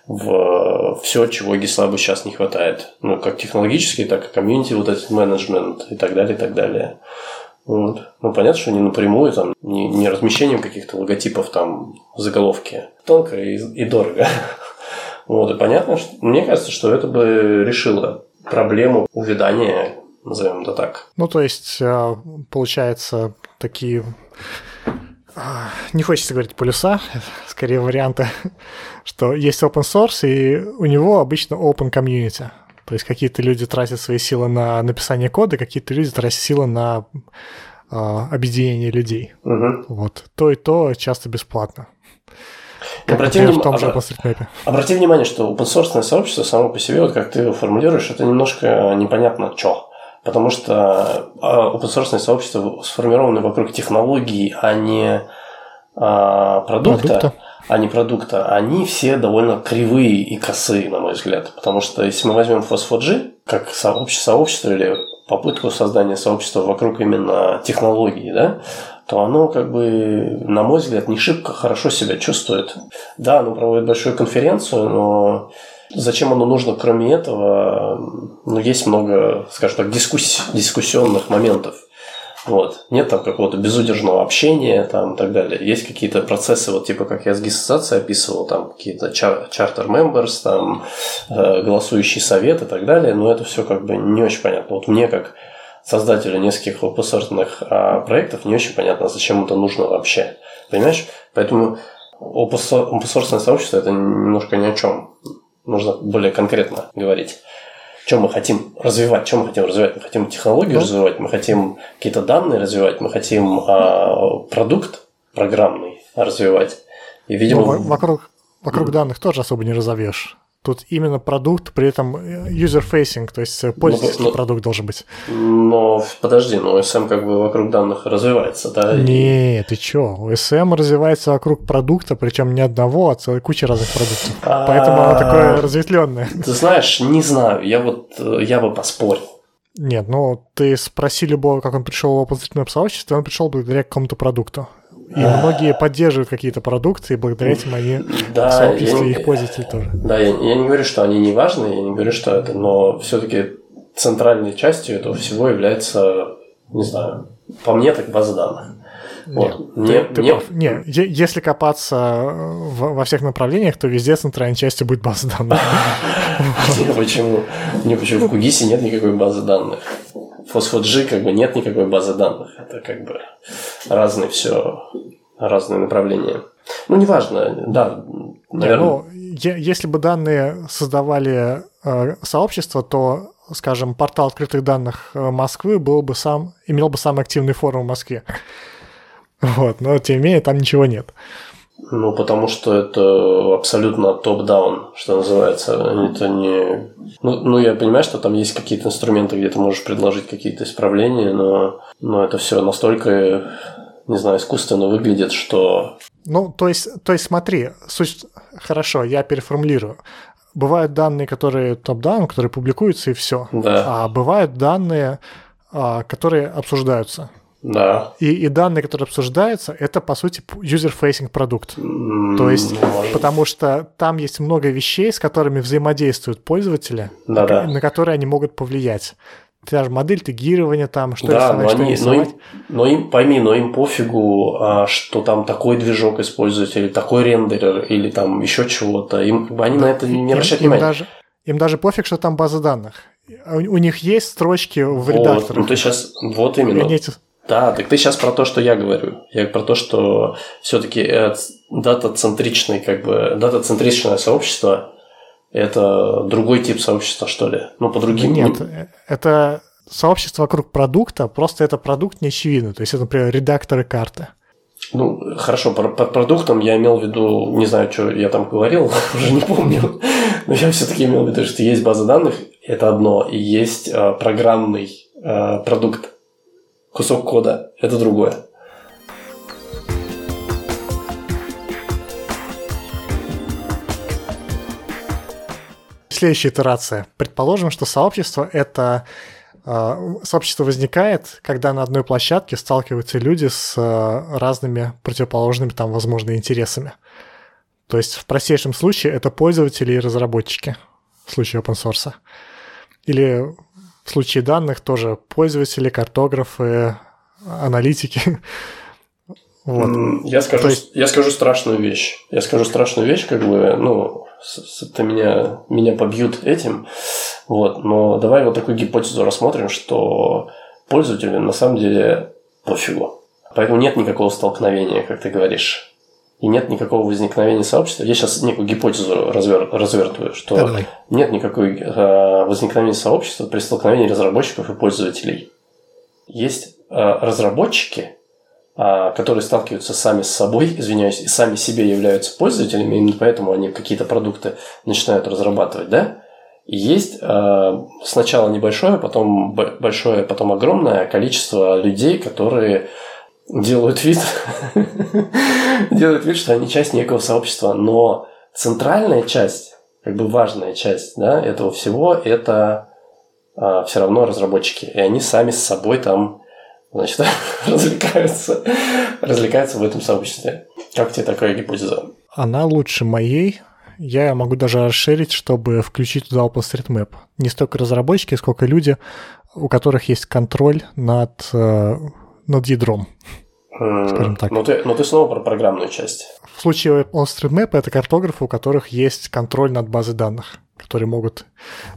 [SPEAKER 3] в все, чего GitLab сейчас не хватает. Ну, как технологически, так и комьюнити, вот этот менеджмент и так далее, и так далее. Вот. Ну, понятно, что не напрямую, там, не, не размещением каких-то логотипов там в заголовке. Тонко и, и дорого. Вот, и понятно, что мне кажется, что это бы решило проблему увядания, назовем это так.
[SPEAKER 1] Ну, то есть, э, получается, такие а, не хочется говорить полюса, скорее варианты, что есть open source, и у него обычно open community. То есть какие-то люди тратят свои силы на написание кода, какие-то люди тратят силы на э, объединение людей.
[SPEAKER 3] Угу.
[SPEAKER 1] Вот. То и то часто бесплатно.
[SPEAKER 3] Как, обрати, в том же OpenStreetMap. Обрати внимание, что open source сообщество само по себе, вот как ты его формулируешь, это немножко непонятно что. Потому что а, open source сообщество сформировано вокруг технологий, а не а, продукта. продукта а не продукта, они все довольно кривые и косые, на мой взгляд. Потому что если мы возьмем Phospho-G как сообщество, сообщество или попытку создания сообщества вокруг именно технологии, да, то оно, как бы, на мой взгляд, не шибко хорошо себя чувствует. Да, оно проводит большую конференцию, но зачем оно нужно, кроме этого, ну, есть много, скажем так, дискуссий, дискуссионных моментов. Вот. Нет там какого-то безудержного общения там, и так далее. Есть какие-то процессы, вот типа как я с гиссоциацией описывал, там какие-то чартер members, там э, голосующий совет и так далее, но это все как бы не очень понятно. Вот мне как создателю нескольких open а, проектов не очень понятно, зачем это нужно вообще. Понимаешь? Поэтому open сообщество это немножко ни о чем. Нужно более конкретно говорить чем мы хотим развивать, чем мы хотим развивать. Мы хотим технологию ну. развивать, мы хотим какие-то данные развивать, мы хотим а, продукт программный развивать. И, видимо,
[SPEAKER 1] ну, вокруг, вокруг mm. данных тоже особо не разовьешь. Тут именно продукт, при этом э, user-facing, то есть э, пользовательский ну, продукт должен быть.
[SPEAKER 3] Но подожди, но SM как бы вокруг данных развивается, да?
[SPEAKER 1] Не, ты чё? SM развивается вокруг продукта, причем не одного, а целой кучи разных продуктов. А, Поэтому оно такое разветвленное.
[SPEAKER 3] Ты знаешь, не знаю, я вот, э, я бы поспорил.
[SPEAKER 1] Нет, ну ты спроси любого, как он пришел в опозитивное сообщество, он пришел благодаря какому-то продукту. И многие поддерживают какие-то продукты, и благодаря этим они да, в сообществе
[SPEAKER 3] я,
[SPEAKER 1] их пользователи тоже.
[SPEAKER 3] Да, я, я не говорю, что они не важны, я не говорю, что это, но все-таки центральной частью этого всего является, не знаю, по мне так база данных.
[SPEAKER 1] Вот. Нет, ты, мне... ты Не, если копаться в, во всех направлениях, то везде центральной частью будет база данных.
[SPEAKER 3] Почему? Не почему в Кугисе нет никакой базы данных. Фосфод-G как бы нет никакой базы данных. Это как бы разные все, разные направления. Ну, неважно, да, наверное. Ну,
[SPEAKER 1] если бы данные создавали э, сообщество, то, скажем, портал открытых данных э, Москвы был бы сам, имел бы самый активный форум в Москве. Вот, но тем не менее там ничего нет.
[SPEAKER 3] Ну, потому что это абсолютно топ-даун, что называется. Это не... Ну, ну, я понимаю, что там есть какие-то инструменты, где ты можешь предложить какие-то исправления, но, но это все настолько, не знаю, искусственно выглядит, что...
[SPEAKER 1] Ну, то есть, то есть смотри, суть... Хорошо, я переформулирую. Бывают данные, которые топ-даун, которые публикуются, и все.
[SPEAKER 3] Да.
[SPEAKER 1] А бывают данные, а, которые обсуждаются.
[SPEAKER 3] Да.
[SPEAKER 1] И, и данные, которые обсуждаются, это, по сути, user-facing продукт. Mm, То есть, может. потому что там есть много вещей, с которыми взаимодействуют пользователи,
[SPEAKER 3] да, да.
[SPEAKER 1] на которые они могут повлиять. Та же модель тегирования там, что
[SPEAKER 3] да,
[SPEAKER 1] рисовать,
[SPEAKER 3] но, они, но, им, но им, пойми, но им пофигу, а, что там такой движок используют, или такой рендерер, или там еще чего-то. Им, они да, на это не обращают внимания.
[SPEAKER 1] Даже, им даже пофиг, что там база данных. У, у них есть строчки в вот, редакторах.
[SPEAKER 3] Ну, ты сейчас, вот именно. Они да, так ты сейчас про то, что я говорю. Я про то, что все-таки э, дата-центричный, как бы, дата-центричное сообщество – это другой тип сообщества, что ли? Ну, по другим...
[SPEAKER 1] Нет, это сообщество вокруг продукта, просто это продукт не очевидный. То есть, это, например, редакторы карты.
[SPEAKER 3] Ну, хорошо, под продуктом я имел в виду, не знаю, что я там говорил, уже не помню, но я все-таки имел в виду, что есть база данных, это одно, и есть э, программный э, продукт, кусок кода, это другое.
[SPEAKER 1] Следующая итерация. Предположим, что сообщество — это э, сообщество возникает, когда на одной площадке сталкиваются люди с э, разными противоположными там, возможно, интересами. То есть в простейшем случае это пользователи и разработчики в случае open source. Или в случае данных тоже пользователи, картографы, аналитики.
[SPEAKER 3] Вот. Я скажу, есть... я скажу страшную вещь. Я скажу страшную вещь, как бы, ну, ты меня, меня побьют этим. Вот. Но давай вот такую гипотезу рассмотрим, что пользователю на самом деле пофигу. Поэтому нет никакого столкновения, как ты говоришь и нет никакого возникновения сообщества. Я сейчас некую гипотезу развер, развертываю, что Давай. нет никакой э, возникновения сообщества при столкновении разработчиков и пользователей. Есть э, разработчики, э, которые сталкиваются сами с собой, извиняюсь, и сами себе являются пользователями, именно поэтому они какие-то продукты начинают разрабатывать, да? И есть э, сначала небольшое, потом большое, потом огромное количество людей, которые делают вид, делают вид, что они часть некого сообщества, но центральная часть, как бы важная часть да, этого всего, это а, все равно разработчики. И они сами с собой там значит, развлекаются, развлекаются в этом сообществе. Как тебе такая гипотеза?
[SPEAKER 1] Она лучше моей. Я могу даже расширить, чтобы включить туда OpenStreetMap. Не столько разработчики, сколько люди, у которых есть контроль над э, над ядром.
[SPEAKER 3] Скажем так. Но ну, ты, но ну, ты снова про программную часть.
[SPEAKER 1] В случае OpenStreetMap это картографы, у которых есть контроль над базой данных, которые могут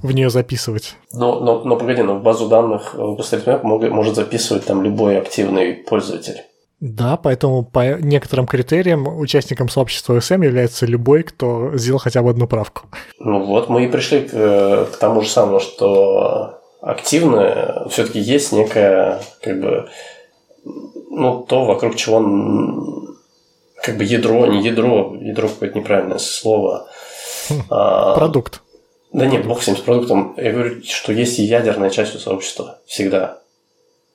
[SPEAKER 1] в нее записывать.
[SPEAKER 3] Но, но, но погоди, но в базу данных OpenStreetMap может записывать там любой активный пользователь.
[SPEAKER 1] Да, поэтому по некоторым критериям участником сообщества SM является любой, кто сделал хотя бы одну правку.
[SPEAKER 3] Ну вот, мы и пришли к, к тому же самому, что активно все-таки есть некая как бы ну, то, вокруг чего он, как бы ядро, не ядро, ядро какое-то неправильное слово.
[SPEAKER 1] Хм, а, продукт.
[SPEAKER 3] Да нет, бог с ним, с продуктом. Я говорю, что есть и ядерная часть у сообщества. Всегда.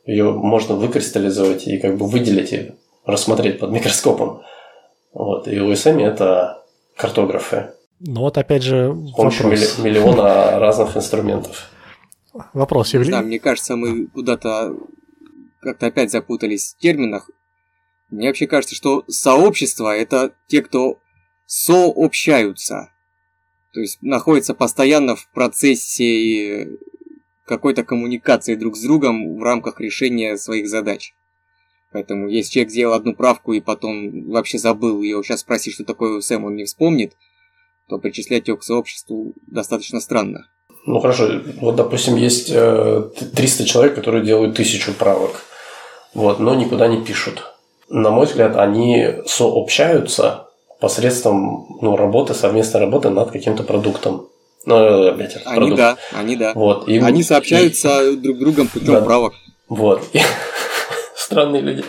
[SPEAKER 3] Ее можно выкристаллизовать и как бы выделить и рассмотреть под микроскопом. Вот. И USM это картографы.
[SPEAKER 1] Ну вот опять же
[SPEAKER 3] вопрос. миллиона разных инструментов.
[SPEAKER 1] Вопрос, Евгений?
[SPEAKER 2] Да, мне кажется, мы куда-то как-то опять запутались в терминах. Мне вообще кажется, что сообщество – это те, кто сообщаются. То есть находятся постоянно в процессе какой-то коммуникации друг с другом в рамках решения своих задач. Поэтому если человек сделал одну правку и потом вообще забыл, его сейчас спросить, что такое УСМ, он не вспомнит, то причислять его к сообществу достаточно странно.
[SPEAKER 3] Ну хорошо, вот допустим есть 300 э, человек, которые делают тысячу правок вот, но никуда не пишут. На мой взгляд, они сообщаются посредством ну, работы, совместной работы над каким-то продуктом.
[SPEAKER 2] Ну, опять, они продукт. да, они да. Вот, им... Они сообщаются и... друг с другом путем да. правок.
[SPEAKER 3] Вот. Странные люди.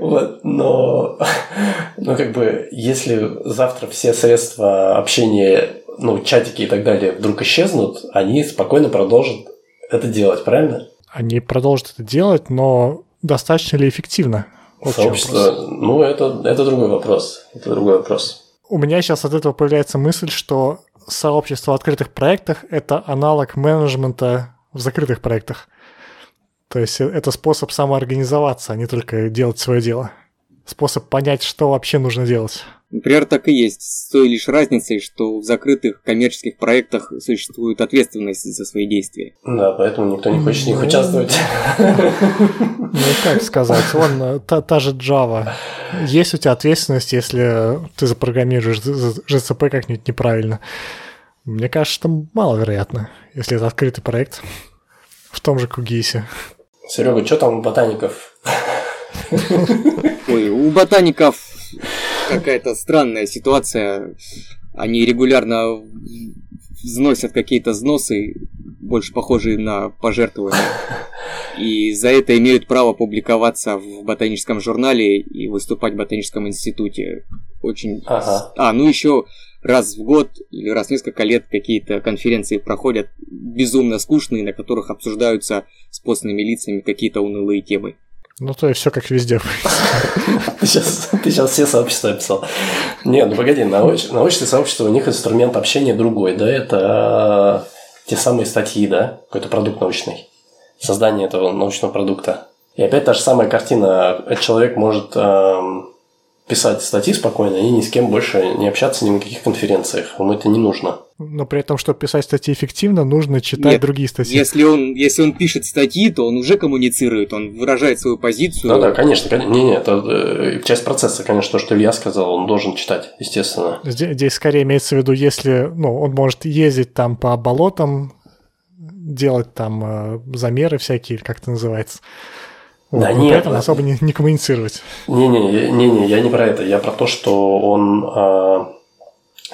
[SPEAKER 3] Вот, но, но как бы, если завтра все средства общения, ну, чатики и так далее вдруг исчезнут, они спокойно продолжат это делать, правильно?
[SPEAKER 1] Они продолжат это делать, но достаточно ли эффективно?
[SPEAKER 3] Сообщество, ну, это, это другой вопрос. Это другой вопрос.
[SPEAKER 1] У меня сейчас от этого появляется мысль, что сообщество в открытых проектах – это аналог менеджмента в закрытых проектах. То есть это способ самоорганизоваться, а не только делать свое дело. Способ понять, что вообще нужно делать.
[SPEAKER 2] Например, так и есть, с той лишь разницей, что в закрытых коммерческих проектах существует ответственность за свои действия.
[SPEAKER 3] Да, поэтому никто не хочет в них ну, участвовать.
[SPEAKER 1] Ну, как сказать, вон, та, та же Java. Есть у тебя ответственность, если ты запрограммируешь GCP как-нибудь неправильно. Мне кажется, что маловероятно, если это открытый проект в том же Кугисе.
[SPEAKER 3] Серега, что там у ботаников?
[SPEAKER 2] Ой, у ботаников какая-то странная ситуация. Они регулярно взносят какие-то взносы, больше похожие на пожертвования. И за это имеют право публиковаться в ботаническом журнале и выступать в ботаническом институте. Очень... Ага. А, ну еще раз в год или раз в несколько лет какие-то конференции проходят безумно скучные, на которых обсуждаются с постными лицами какие-то унылые темы.
[SPEAKER 1] Ну, то есть все как везде.
[SPEAKER 3] Ты сейчас, ты сейчас все сообщества описал. Нет, ну погоди, науч, научное сообщество, у них инструмент общения другой, да, это те самые статьи, да, какой-то продукт научный, создание этого научного продукта. И опять та же самая картина. Человек может эм, писать статьи спокойно и ни с кем больше не общаться ни на каких конференциях. Ему это не нужно.
[SPEAKER 1] Но при этом, чтобы писать статьи эффективно, нужно читать
[SPEAKER 2] Нет,
[SPEAKER 1] другие статьи.
[SPEAKER 2] Если он, если он пишет статьи, то он уже коммуницирует, он выражает свою позицию.
[SPEAKER 3] Да, да, конечно, конечно. Не, не, это э, часть процесса, конечно, то, что Илья сказал, он должен читать, естественно.
[SPEAKER 1] Здесь, здесь скорее имеется в виду, если ну, он может ездить там по болотам, делать там э, замеры всякие, как это называется.
[SPEAKER 3] Да
[SPEAKER 1] Вот, но
[SPEAKER 3] нет,
[SPEAKER 1] при этом
[SPEAKER 3] да.
[SPEAKER 1] особо не, не коммуницировать.
[SPEAKER 3] Не-не, не, не, я не про это. Я про то, что он а,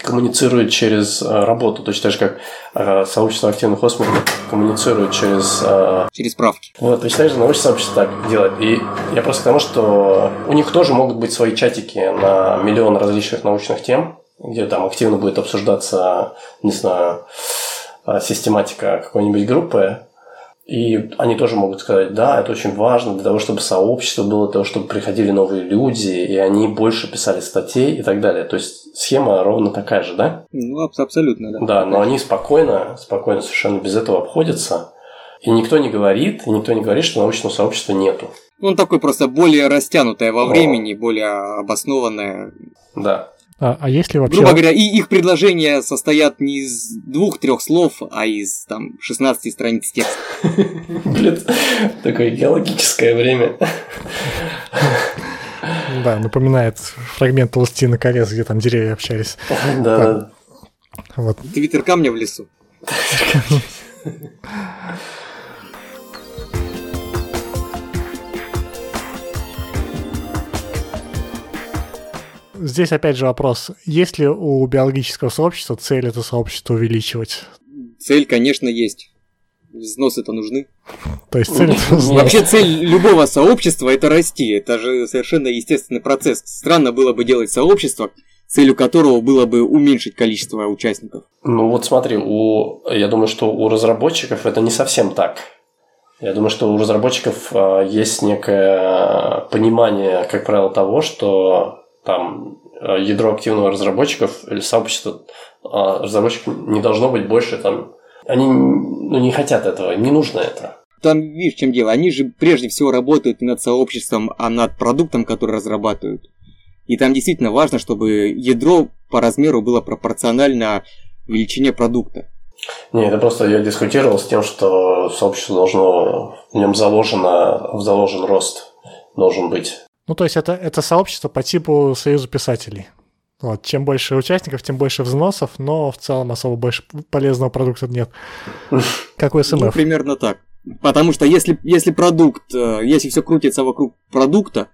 [SPEAKER 3] коммуницирует через а, работу. Точно так же, как а, сообщество активных космонавтов коммуницирует через... а,
[SPEAKER 2] Через правки.
[SPEAKER 3] вот, точно так же научное сообщество так делает. И я просто к тому, что у них тоже могут быть свои чатики на миллион различных научных тем, где там активно будет обсуждаться, не знаю, систематика какой-нибудь группы, и они тоже могут сказать, да, это очень важно для того, чтобы сообщество было, для того, чтобы приходили новые люди, и они больше писали статей и так далее. То есть схема ровно такая же, да?
[SPEAKER 2] Ну, абс- абсолютно, да.
[SPEAKER 3] Да, но они спокойно, спокойно совершенно без этого обходятся. И никто не говорит, и никто не говорит, что научного сообщества нету.
[SPEAKER 2] Он такой просто более растянутое во времени, более обоснованное.
[SPEAKER 3] Да.
[SPEAKER 1] А, а есть ли вообще...
[SPEAKER 2] Грубо говоря, и их предложения состоят не из двух-трех слов, а из там 16 страниц текста.
[SPEAKER 3] Блин, такое геологическое время.
[SPEAKER 1] Да, напоминает фрагмент «Толстина колес», где там деревья общались.
[SPEAKER 3] Да,
[SPEAKER 1] Вот.
[SPEAKER 2] Твиттер камня в лесу.
[SPEAKER 1] Здесь опять же вопрос, есть ли у биологического сообщества цель это сообщество увеличивать?
[SPEAKER 2] Цель, конечно, есть. Взносы-то нужны.
[SPEAKER 1] То есть цель это взнос.
[SPEAKER 2] Вообще цель любого сообщества это расти. Это же совершенно естественный процесс. Странно было бы делать сообщество, целью которого было бы уменьшить количество участников.
[SPEAKER 3] Ну вот смотри, у, я думаю, что у разработчиков это не совсем так. Я думаю, что у разработчиков а, есть некое понимание, как правило, того, что там а, ядро активного разработчиков или сообщество а, разработчиков не должно быть больше там. Они ну, не хотят этого, не нужно это.
[SPEAKER 2] Там, видишь, в чем дело. Они же прежде всего работают не над сообществом, а над продуктом, который разрабатывают. И там действительно важно, чтобы ядро по размеру было пропорционально величине продукта.
[SPEAKER 3] Не, это просто я дискутировал с тем, что сообщество должно, в нем заложено, заложен рост должен быть.
[SPEAKER 1] Ну, то есть это, это сообщество по типу Союза писателей. Вот, чем больше участников, тем больше взносов, но в целом особо больше полезного продукта нет. Как у
[SPEAKER 2] Ну,
[SPEAKER 1] СМФ.
[SPEAKER 2] примерно так. Потому что если, если продукт, э, если все крутится вокруг продукта,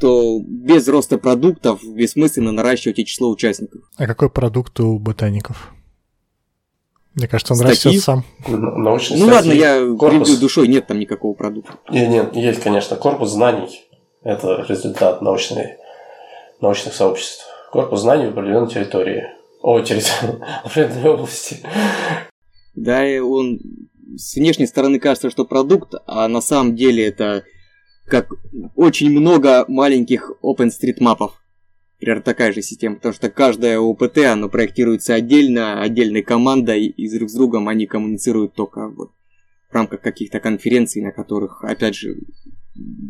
[SPEAKER 2] то без роста продуктов бессмысленно наращивать и число участников.
[SPEAKER 1] А какой продукт у ботаников? Мне кажется, он
[SPEAKER 2] Статьи?
[SPEAKER 1] растет сам.
[SPEAKER 3] Научные
[SPEAKER 2] Ну ладно,
[SPEAKER 3] статьи,
[SPEAKER 2] я
[SPEAKER 3] корпус.
[SPEAKER 2] душой, нет там никакого продукта.
[SPEAKER 3] Нет, нет, есть, конечно, корпус знаний. Это результат научной, научных сообществ. Корпус знаний в определенной территории. О, территории. Определенной области.
[SPEAKER 2] Да, и он с внешней стороны кажется, что продукт, а на самом деле это как очень много маленьких OpenStreetMap'ов. Например, такая же система, потому что каждое ОПТ, оно проектируется отдельно, отдельной командой, и друг с другом они коммуницируют только вот в рамках каких-то конференций, на которых, опять же,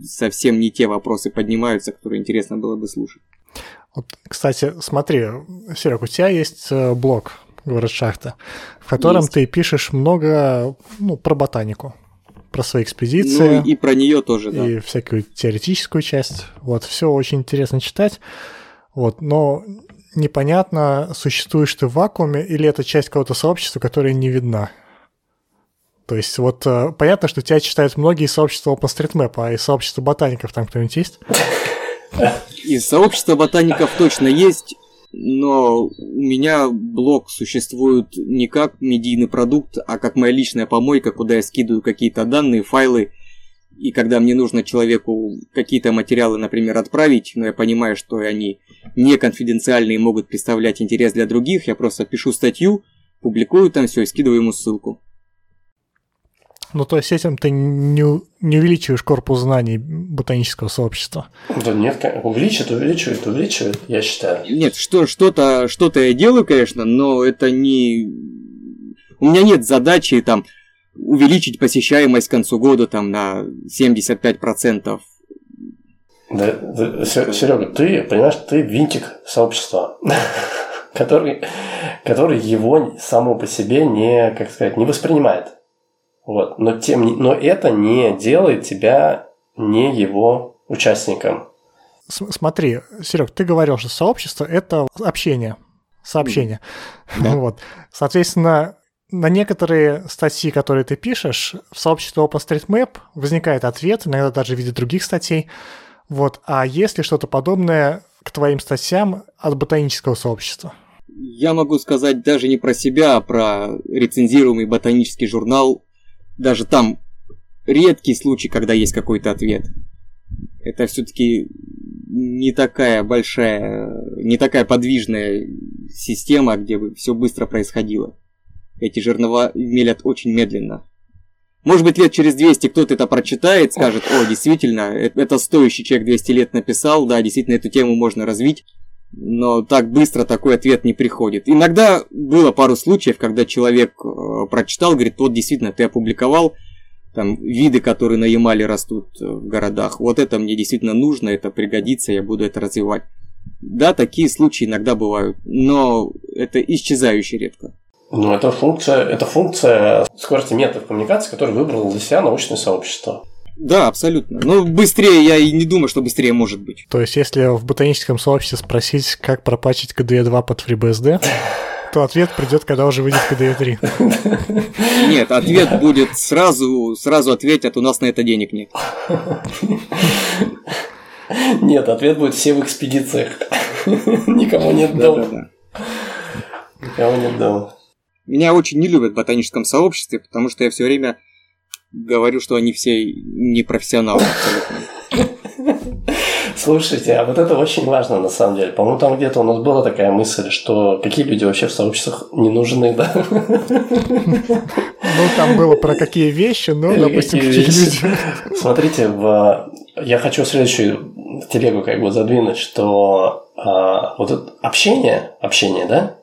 [SPEAKER 2] совсем не те вопросы поднимаются, которые интересно было бы слушать.
[SPEAKER 1] Вот, кстати, смотри, Серег, у тебя есть э, блог «Город Шахта», в котором
[SPEAKER 2] Есть.
[SPEAKER 1] ты пишешь много ну, про ботанику, про свои экспедиции.
[SPEAKER 2] Ну и про нее тоже, да.
[SPEAKER 1] и всякую теоретическую часть. Вот, все очень интересно читать. Вот, но непонятно, существуешь ты в вакууме или это часть какого-то сообщества, которое не видна. То есть вот э, понятно, что тебя читают многие сообщества OpenStreetMap, а из сообщества ботаников там кто-нибудь есть?
[SPEAKER 2] Из сообщества ботаников точно есть, но у меня блог существует не как медийный продукт, а как моя личная помойка, куда я скидываю какие-то данные, файлы. И когда мне нужно человеку какие-то материалы, например, отправить, но я понимаю, что они не конфиденциальные и могут представлять интерес для других, я просто пишу статью, публикую там все и скидываю ему ссылку.
[SPEAKER 1] Ну, то есть этим ты не, не увеличиваешь корпус знаний ботанического сообщества.
[SPEAKER 3] Да нет, увеличит, увеличивает, увеличивает, я считаю.
[SPEAKER 2] Нет, что, что-то, что-то я делаю, конечно, но это не... У меня нет задачи там увеличить посещаемость к концу года там на 75%.
[SPEAKER 3] Да, да, Серега, ты, понимаешь, ты винтик сообщества, который, который его само по себе не, как сказать, не воспринимает. Вот. Но, тем, но это не делает тебя не его участником.
[SPEAKER 1] Смотри, Серег, ты говорил, что сообщество – это общение, сообщение. Да. Вот. Соответственно, на некоторые статьи, которые ты пишешь, в сообществе OpenStreetMap возникает ответ, иногда даже в виде других статей. Вот. А есть ли что-то подобное к твоим статьям от ботанического сообщества?
[SPEAKER 2] Я могу сказать даже не про себя, а про рецензируемый ботанический журнал. Даже там редкий случай, когда есть какой-то ответ. Это все-таки не такая большая, не такая подвижная система, где бы все быстро происходило. Эти жернова мелят очень медленно. Может быть, лет через 200 кто-то это прочитает, скажет, о, действительно, э, это стоящий человек 200 лет написал, да, действительно, эту тему можно развить, но так быстро такой ответ не приходит. Иногда было пару случаев, когда человек э, прочитал, говорит, вот действительно, ты опубликовал, там, виды, которые на Ямале растут э, в городах, вот это мне действительно нужно, это пригодится, я буду это развивать. Да, такие случаи иногда бывают, но это исчезающе редко.
[SPEAKER 3] Ну, это функция, это функция скорости методов коммуникации, который выбрал для себя научное сообщество.
[SPEAKER 2] Да, абсолютно. Но быстрее я и не думаю, что быстрее может быть.
[SPEAKER 1] То есть, если в ботаническом сообществе спросить, как пропачить KDE 2 под FreeBSD, то ответ придет, когда уже выйдет KDE 3.
[SPEAKER 2] Нет, ответ будет сразу, сразу ответят, у нас на это денег нет.
[SPEAKER 3] Нет, ответ будет все в экспедициях. Никому нет дома. Никому нет дома.
[SPEAKER 2] Меня очень не любят в ботаническом сообществе, потому что я все время говорю, что они все непрофессионалы абсолютно.
[SPEAKER 3] Слушайте, а вот это очень важно на самом деле. По-моему, там где-то у нас была такая мысль, что какие люди вообще в сообществах не нужны, да?
[SPEAKER 1] Ну, там было про какие вещи, но, допустим, какие люди.
[SPEAKER 3] Смотрите, в... я хочу следующую телегу как бы задвинуть, что а, вот это общение, общение, да,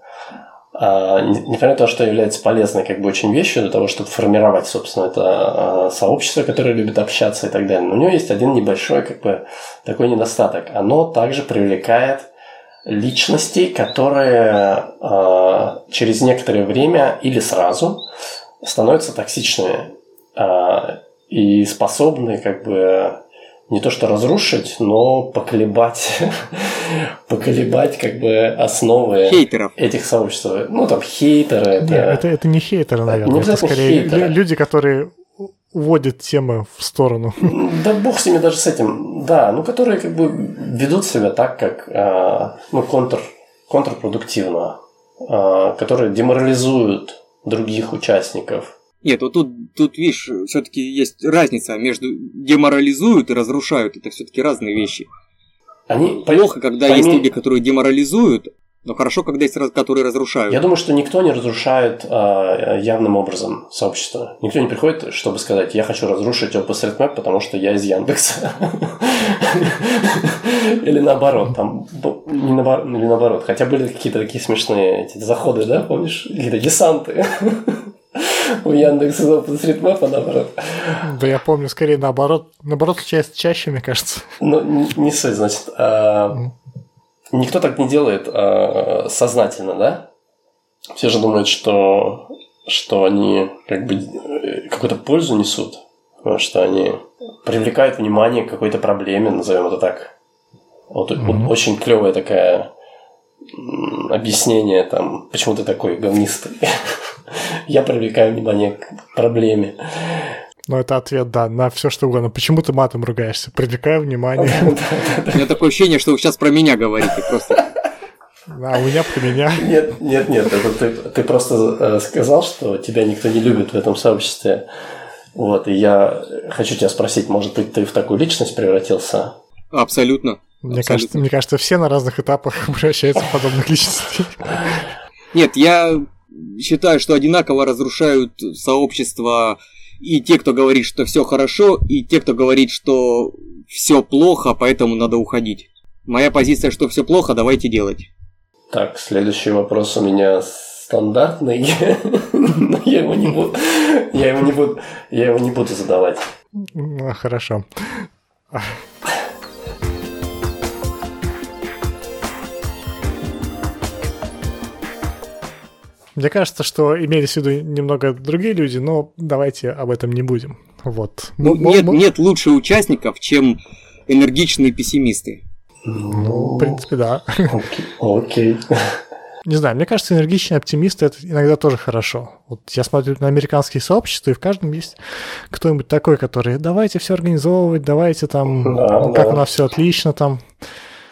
[SPEAKER 3] несмотря на то, что является полезной как бы очень вещью для того, чтобы формировать, собственно, это а, сообщество, которое любит общаться и так далее. Но у него есть один небольшой как бы такой недостаток. Оно также привлекает личностей, которые э, через некоторое время или сразу становятся токсичными и способны как бы не то что разрушить, но поколебать, поколебать как бы основы
[SPEAKER 2] Хейтеров.
[SPEAKER 3] этих сообществ. Ну, там хейтеры. Это,
[SPEAKER 1] Нет, это, это не хейтеры, наверное. Не это скорее хейтеры. люди, которые уводят темы в сторону.
[SPEAKER 3] Да бог с ними даже с этим. Да, ну, которые как бы ведут себя так, как а, ну, контр, контрпродуктивно, а, которые деморализуют других участников –
[SPEAKER 2] нет, вот тут, тут видишь, все-таки есть разница между деморализуют и разрушают. Это все-таки разные вещи. Они плохо, когда пойми... есть люди, которые деморализуют, но хорошо, когда есть, которые разрушают.
[SPEAKER 3] Я думаю, что никто не разрушает э, явным образом сообщество. Никто не приходит, чтобы сказать, я хочу разрушить OpenStreetMap, потому что я из Яндекса. Или наоборот, там, не наоборот, или наоборот. Хотя были какие-то такие смешные эти заходы, да, помнишь? Какие-то десанты у Яндекса OpenStreetMap, наоборот.
[SPEAKER 1] Да я помню, скорее наоборот. Наоборот, ча- чаще, мне кажется.
[SPEAKER 3] Ну, не, суть, значит. А, никто так не делает а, сознательно, да? Все же думают, что, что они как бы э, какую-то пользу несут, потому что они привлекают внимание к какой-то проблеме, назовем это так. Вот, mm-hmm. очень клевая такая объяснение там, почему ты такой говнистый. Я привлекаю внимание к проблеме.
[SPEAKER 1] Ну, это ответ, да, на все что угодно. Почему ты матом ругаешься? Привлекаю внимание.
[SPEAKER 2] У меня такое ощущение, что вы сейчас про меня говорите просто.
[SPEAKER 1] А у меня про меня.
[SPEAKER 3] Нет, нет, нет, это ты, ты просто э, сказал, что тебя никто не любит в этом сообществе. Вот, и я хочу тебя спросить, может быть, ты в такую личность превратился?
[SPEAKER 2] Абсолютно.
[SPEAKER 1] Мне кажется, мне кажется, все на разных этапах обращаются в подобных личностей.
[SPEAKER 2] Нет, я считаю, что одинаково разрушают сообщество и те, кто говорит, что все хорошо, и те, кто говорит, что все плохо, поэтому надо уходить. Моя позиция, что все плохо, давайте делать.
[SPEAKER 3] Так, следующий вопрос у меня стандартный, но я его не буду, я его не буду, я его не буду задавать.
[SPEAKER 1] Ну, хорошо. Мне кажется, что имелись в виду немного другие люди, но давайте об этом не будем. Вот.
[SPEAKER 2] Ну, нет, нет лучше участников, чем энергичные пессимисты.
[SPEAKER 1] Ну, в принципе, да.
[SPEAKER 3] Окей.
[SPEAKER 1] Не знаю, мне кажется, энергичные оптимисты это иногда тоже хорошо. Вот я смотрю на американские сообщества, и в каждом есть кто-нибудь такой, который давайте все организовывать, давайте там, да, как да. у нас все отлично там.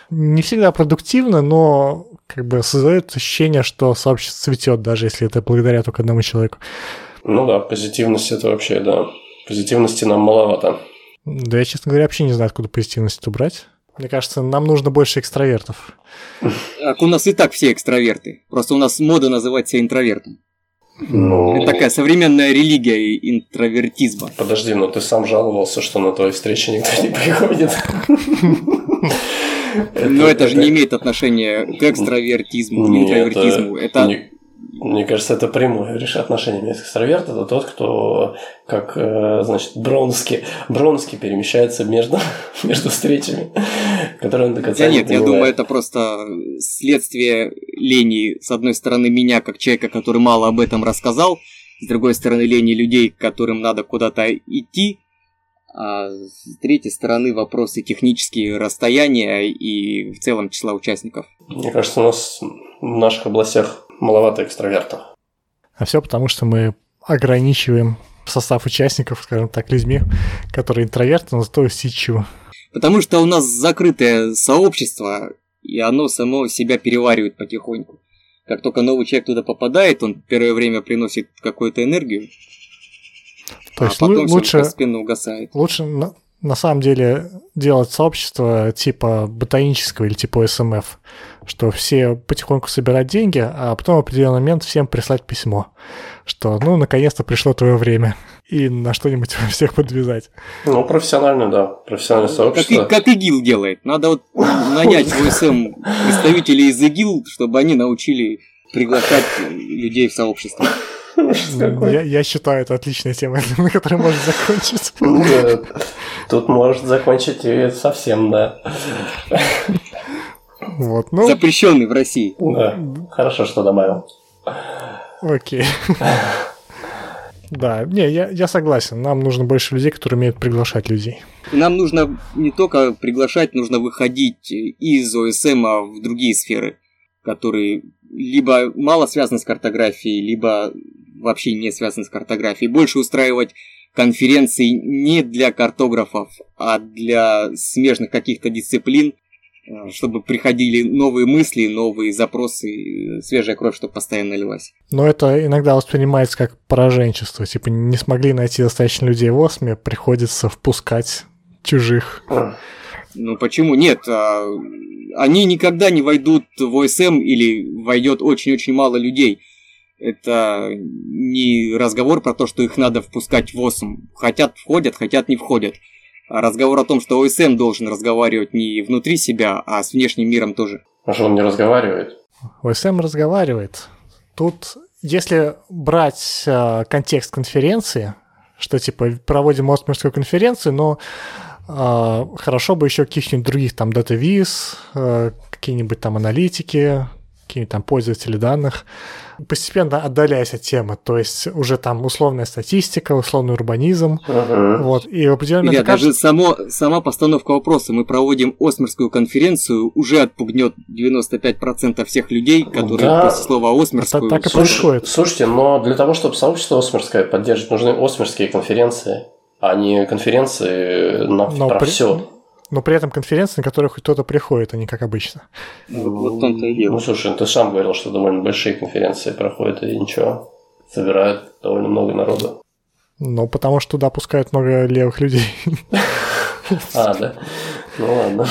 [SPEAKER 1] Не всегда продуктивно, но как бы создает ощущение, что сообщество цветет, даже если это благодаря только одному человеку.
[SPEAKER 3] Ну да, позитивность это вообще, да. Позитивности нам маловато.
[SPEAKER 1] Да я, честно говоря, вообще не знаю, откуда позитивность убрать. Мне кажется, нам нужно больше экстравертов.
[SPEAKER 2] Так у нас и так все экстраверты. Просто у нас мода называть себя интровертом. Ну... Это такая современная религия интровертизма.
[SPEAKER 3] Подожди, но ты сам жаловался, что на твои встречи никто не приходит.
[SPEAKER 2] Но это же не имеет отношения к экстравертизму, к интровертизму. Это
[SPEAKER 3] мне кажется, это прямое решение отношения экстраверт это тот, кто, как, э, значит, Бронски, Бронски перемещается между, между встречами, которые он до конца
[SPEAKER 2] да не нет, я думаю, это просто следствие лени, с одной стороны, меня, как человека, который мало об этом рассказал, с другой стороны, лени людей, которым надо куда-то идти, а с третьей стороны, вопросы технические расстояния и в целом числа участников.
[SPEAKER 3] Мне кажется, у нас в наших областях маловато экстравертов.
[SPEAKER 1] А все потому, что мы ограничиваем состав участников, скажем так, людьми, которые интроверты, но зато усидчивы.
[SPEAKER 2] Потому что у нас закрытое сообщество, и оно само себя переваривает потихоньку. Как только новый человек туда попадает, он первое время приносит какую-то энергию,
[SPEAKER 1] То есть а потом лучше, постепенно угасает. Лучше на, на самом деле делать сообщество типа ботанического или типа СМФ что все потихоньку собирать деньги, а потом в определенный момент всем прислать письмо, что ну наконец-то пришло твое время, и на что-нибудь всех подвязать.
[SPEAKER 3] Ну, профессионально, да, профессиональное сообщество.
[SPEAKER 2] Как, как ИГИЛ делает. Надо вот нанять в СМ представителей из ИГИЛ, чтобы они научили приглашать людей в сообщество.
[SPEAKER 1] Я, я считаю, это отличная тема, на которой можно закончить.
[SPEAKER 3] Тут может закончить и совсем, да.
[SPEAKER 2] Вот, ну... Запрещенный в России.
[SPEAKER 3] Да, хорошо, что добавил.
[SPEAKER 1] Окей. Да, не, я, я согласен. Нам нужно больше людей, которые умеют приглашать людей.
[SPEAKER 2] Нам нужно не только приглашать, нужно выходить из ОСМ в другие сферы, которые либо мало связаны с картографией, либо вообще не связаны с картографией. Больше устраивать конференции не для картографов, а для смежных каких-то дисциплин, Э, чтобы приходили новые мысли, новые запросы, свежая кровь, чтобы постоянно лилась.
[SPEAKER 1] Но это иногда воспринимается как пораженчество. Типа не смогли найти достаточно людей в Осме, приходится впускать чужих.
[SPEAKER 2] Ну почему? Нет, а, они никогда не войдут в ОСМ или войдет очень-очень мало людей. Это не разговор про то, что их надо впускать в ОСМ. Хотят входят, хотят не входят. А разговор о том, что ОСМ должен разговаривать не внутри себя, а с внешним миром тоже.
[SPEAKER 3] А что он не разговаривает?
[SPEAKER 1] ОСМ разговаривает. Тут, если брать э, контекст конференции, что типа проводим Осмерскую конференцию, но э, хорошо бы еще каких-нибудь других там DataVis, э, какие-нибудь там аналитики, какие-нибудь там пользователи данных, постепенно отдаляясь от темы, то есть уже там условная статистика, условный урбанизм, uh-huh. вот, и в определенный
[SPEAKER 2] момент... Кажется... даже само, сама постановка вопроса, мы проводим Осмерскую конференцию, уже отпугнет 95% всех людей, которые да. после слова Осмерскую...
[SPEAKER 1] Это так и происходит.
[SPEAKER 3] Слушайте, но для того, чтобы сообщество Осмерское поддерживать, нужны Осмерские конференции, а не конференции на, но про при... все
[SPEAKER 1] но при этом конференции, на которые хоть кто-то приходит, а не как обычно.
[SPEAKER 3] Ну, вот том-то и дело. Ну, слушай, ты сам говорил, что довольно большие конференции проходят, и ничего, собирают довольно много народу.
[SPEAKER 1] Ну, потому что туда пускают много левых людей.
[SPEAKER 3] А, да? Ну, ладно.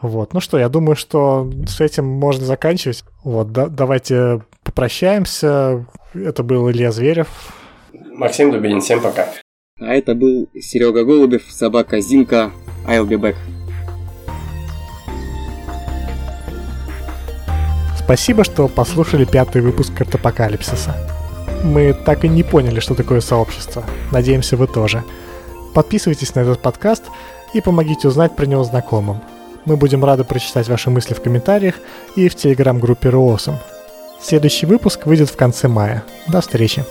[SPEAKER 1] Вот, ну что, я думаю, что с этим можно заканчивать. Вот, да, давайте попрощаемся. Это был Илья Зверев.
[SPEAKER 3] Максим Дубинин, всем пока.
[SPEAKER 2] А это был Серега Голубев, собака Зинка. I'll be back.
[SPEAKER 1] Спасибо, что послушали пятый выпуск Картапокалипсиса. Мы так и не поняли, что такое сообщество. Надеемся, вы тоже. Подписывайтесь на этот подкаст и помогите узнать про него знакомым. Мы будем рады прочитать ваши мысли в комментариях и в телеграм-группе Руосом. Следующий выпуск выйдет в конце мая. До встречи.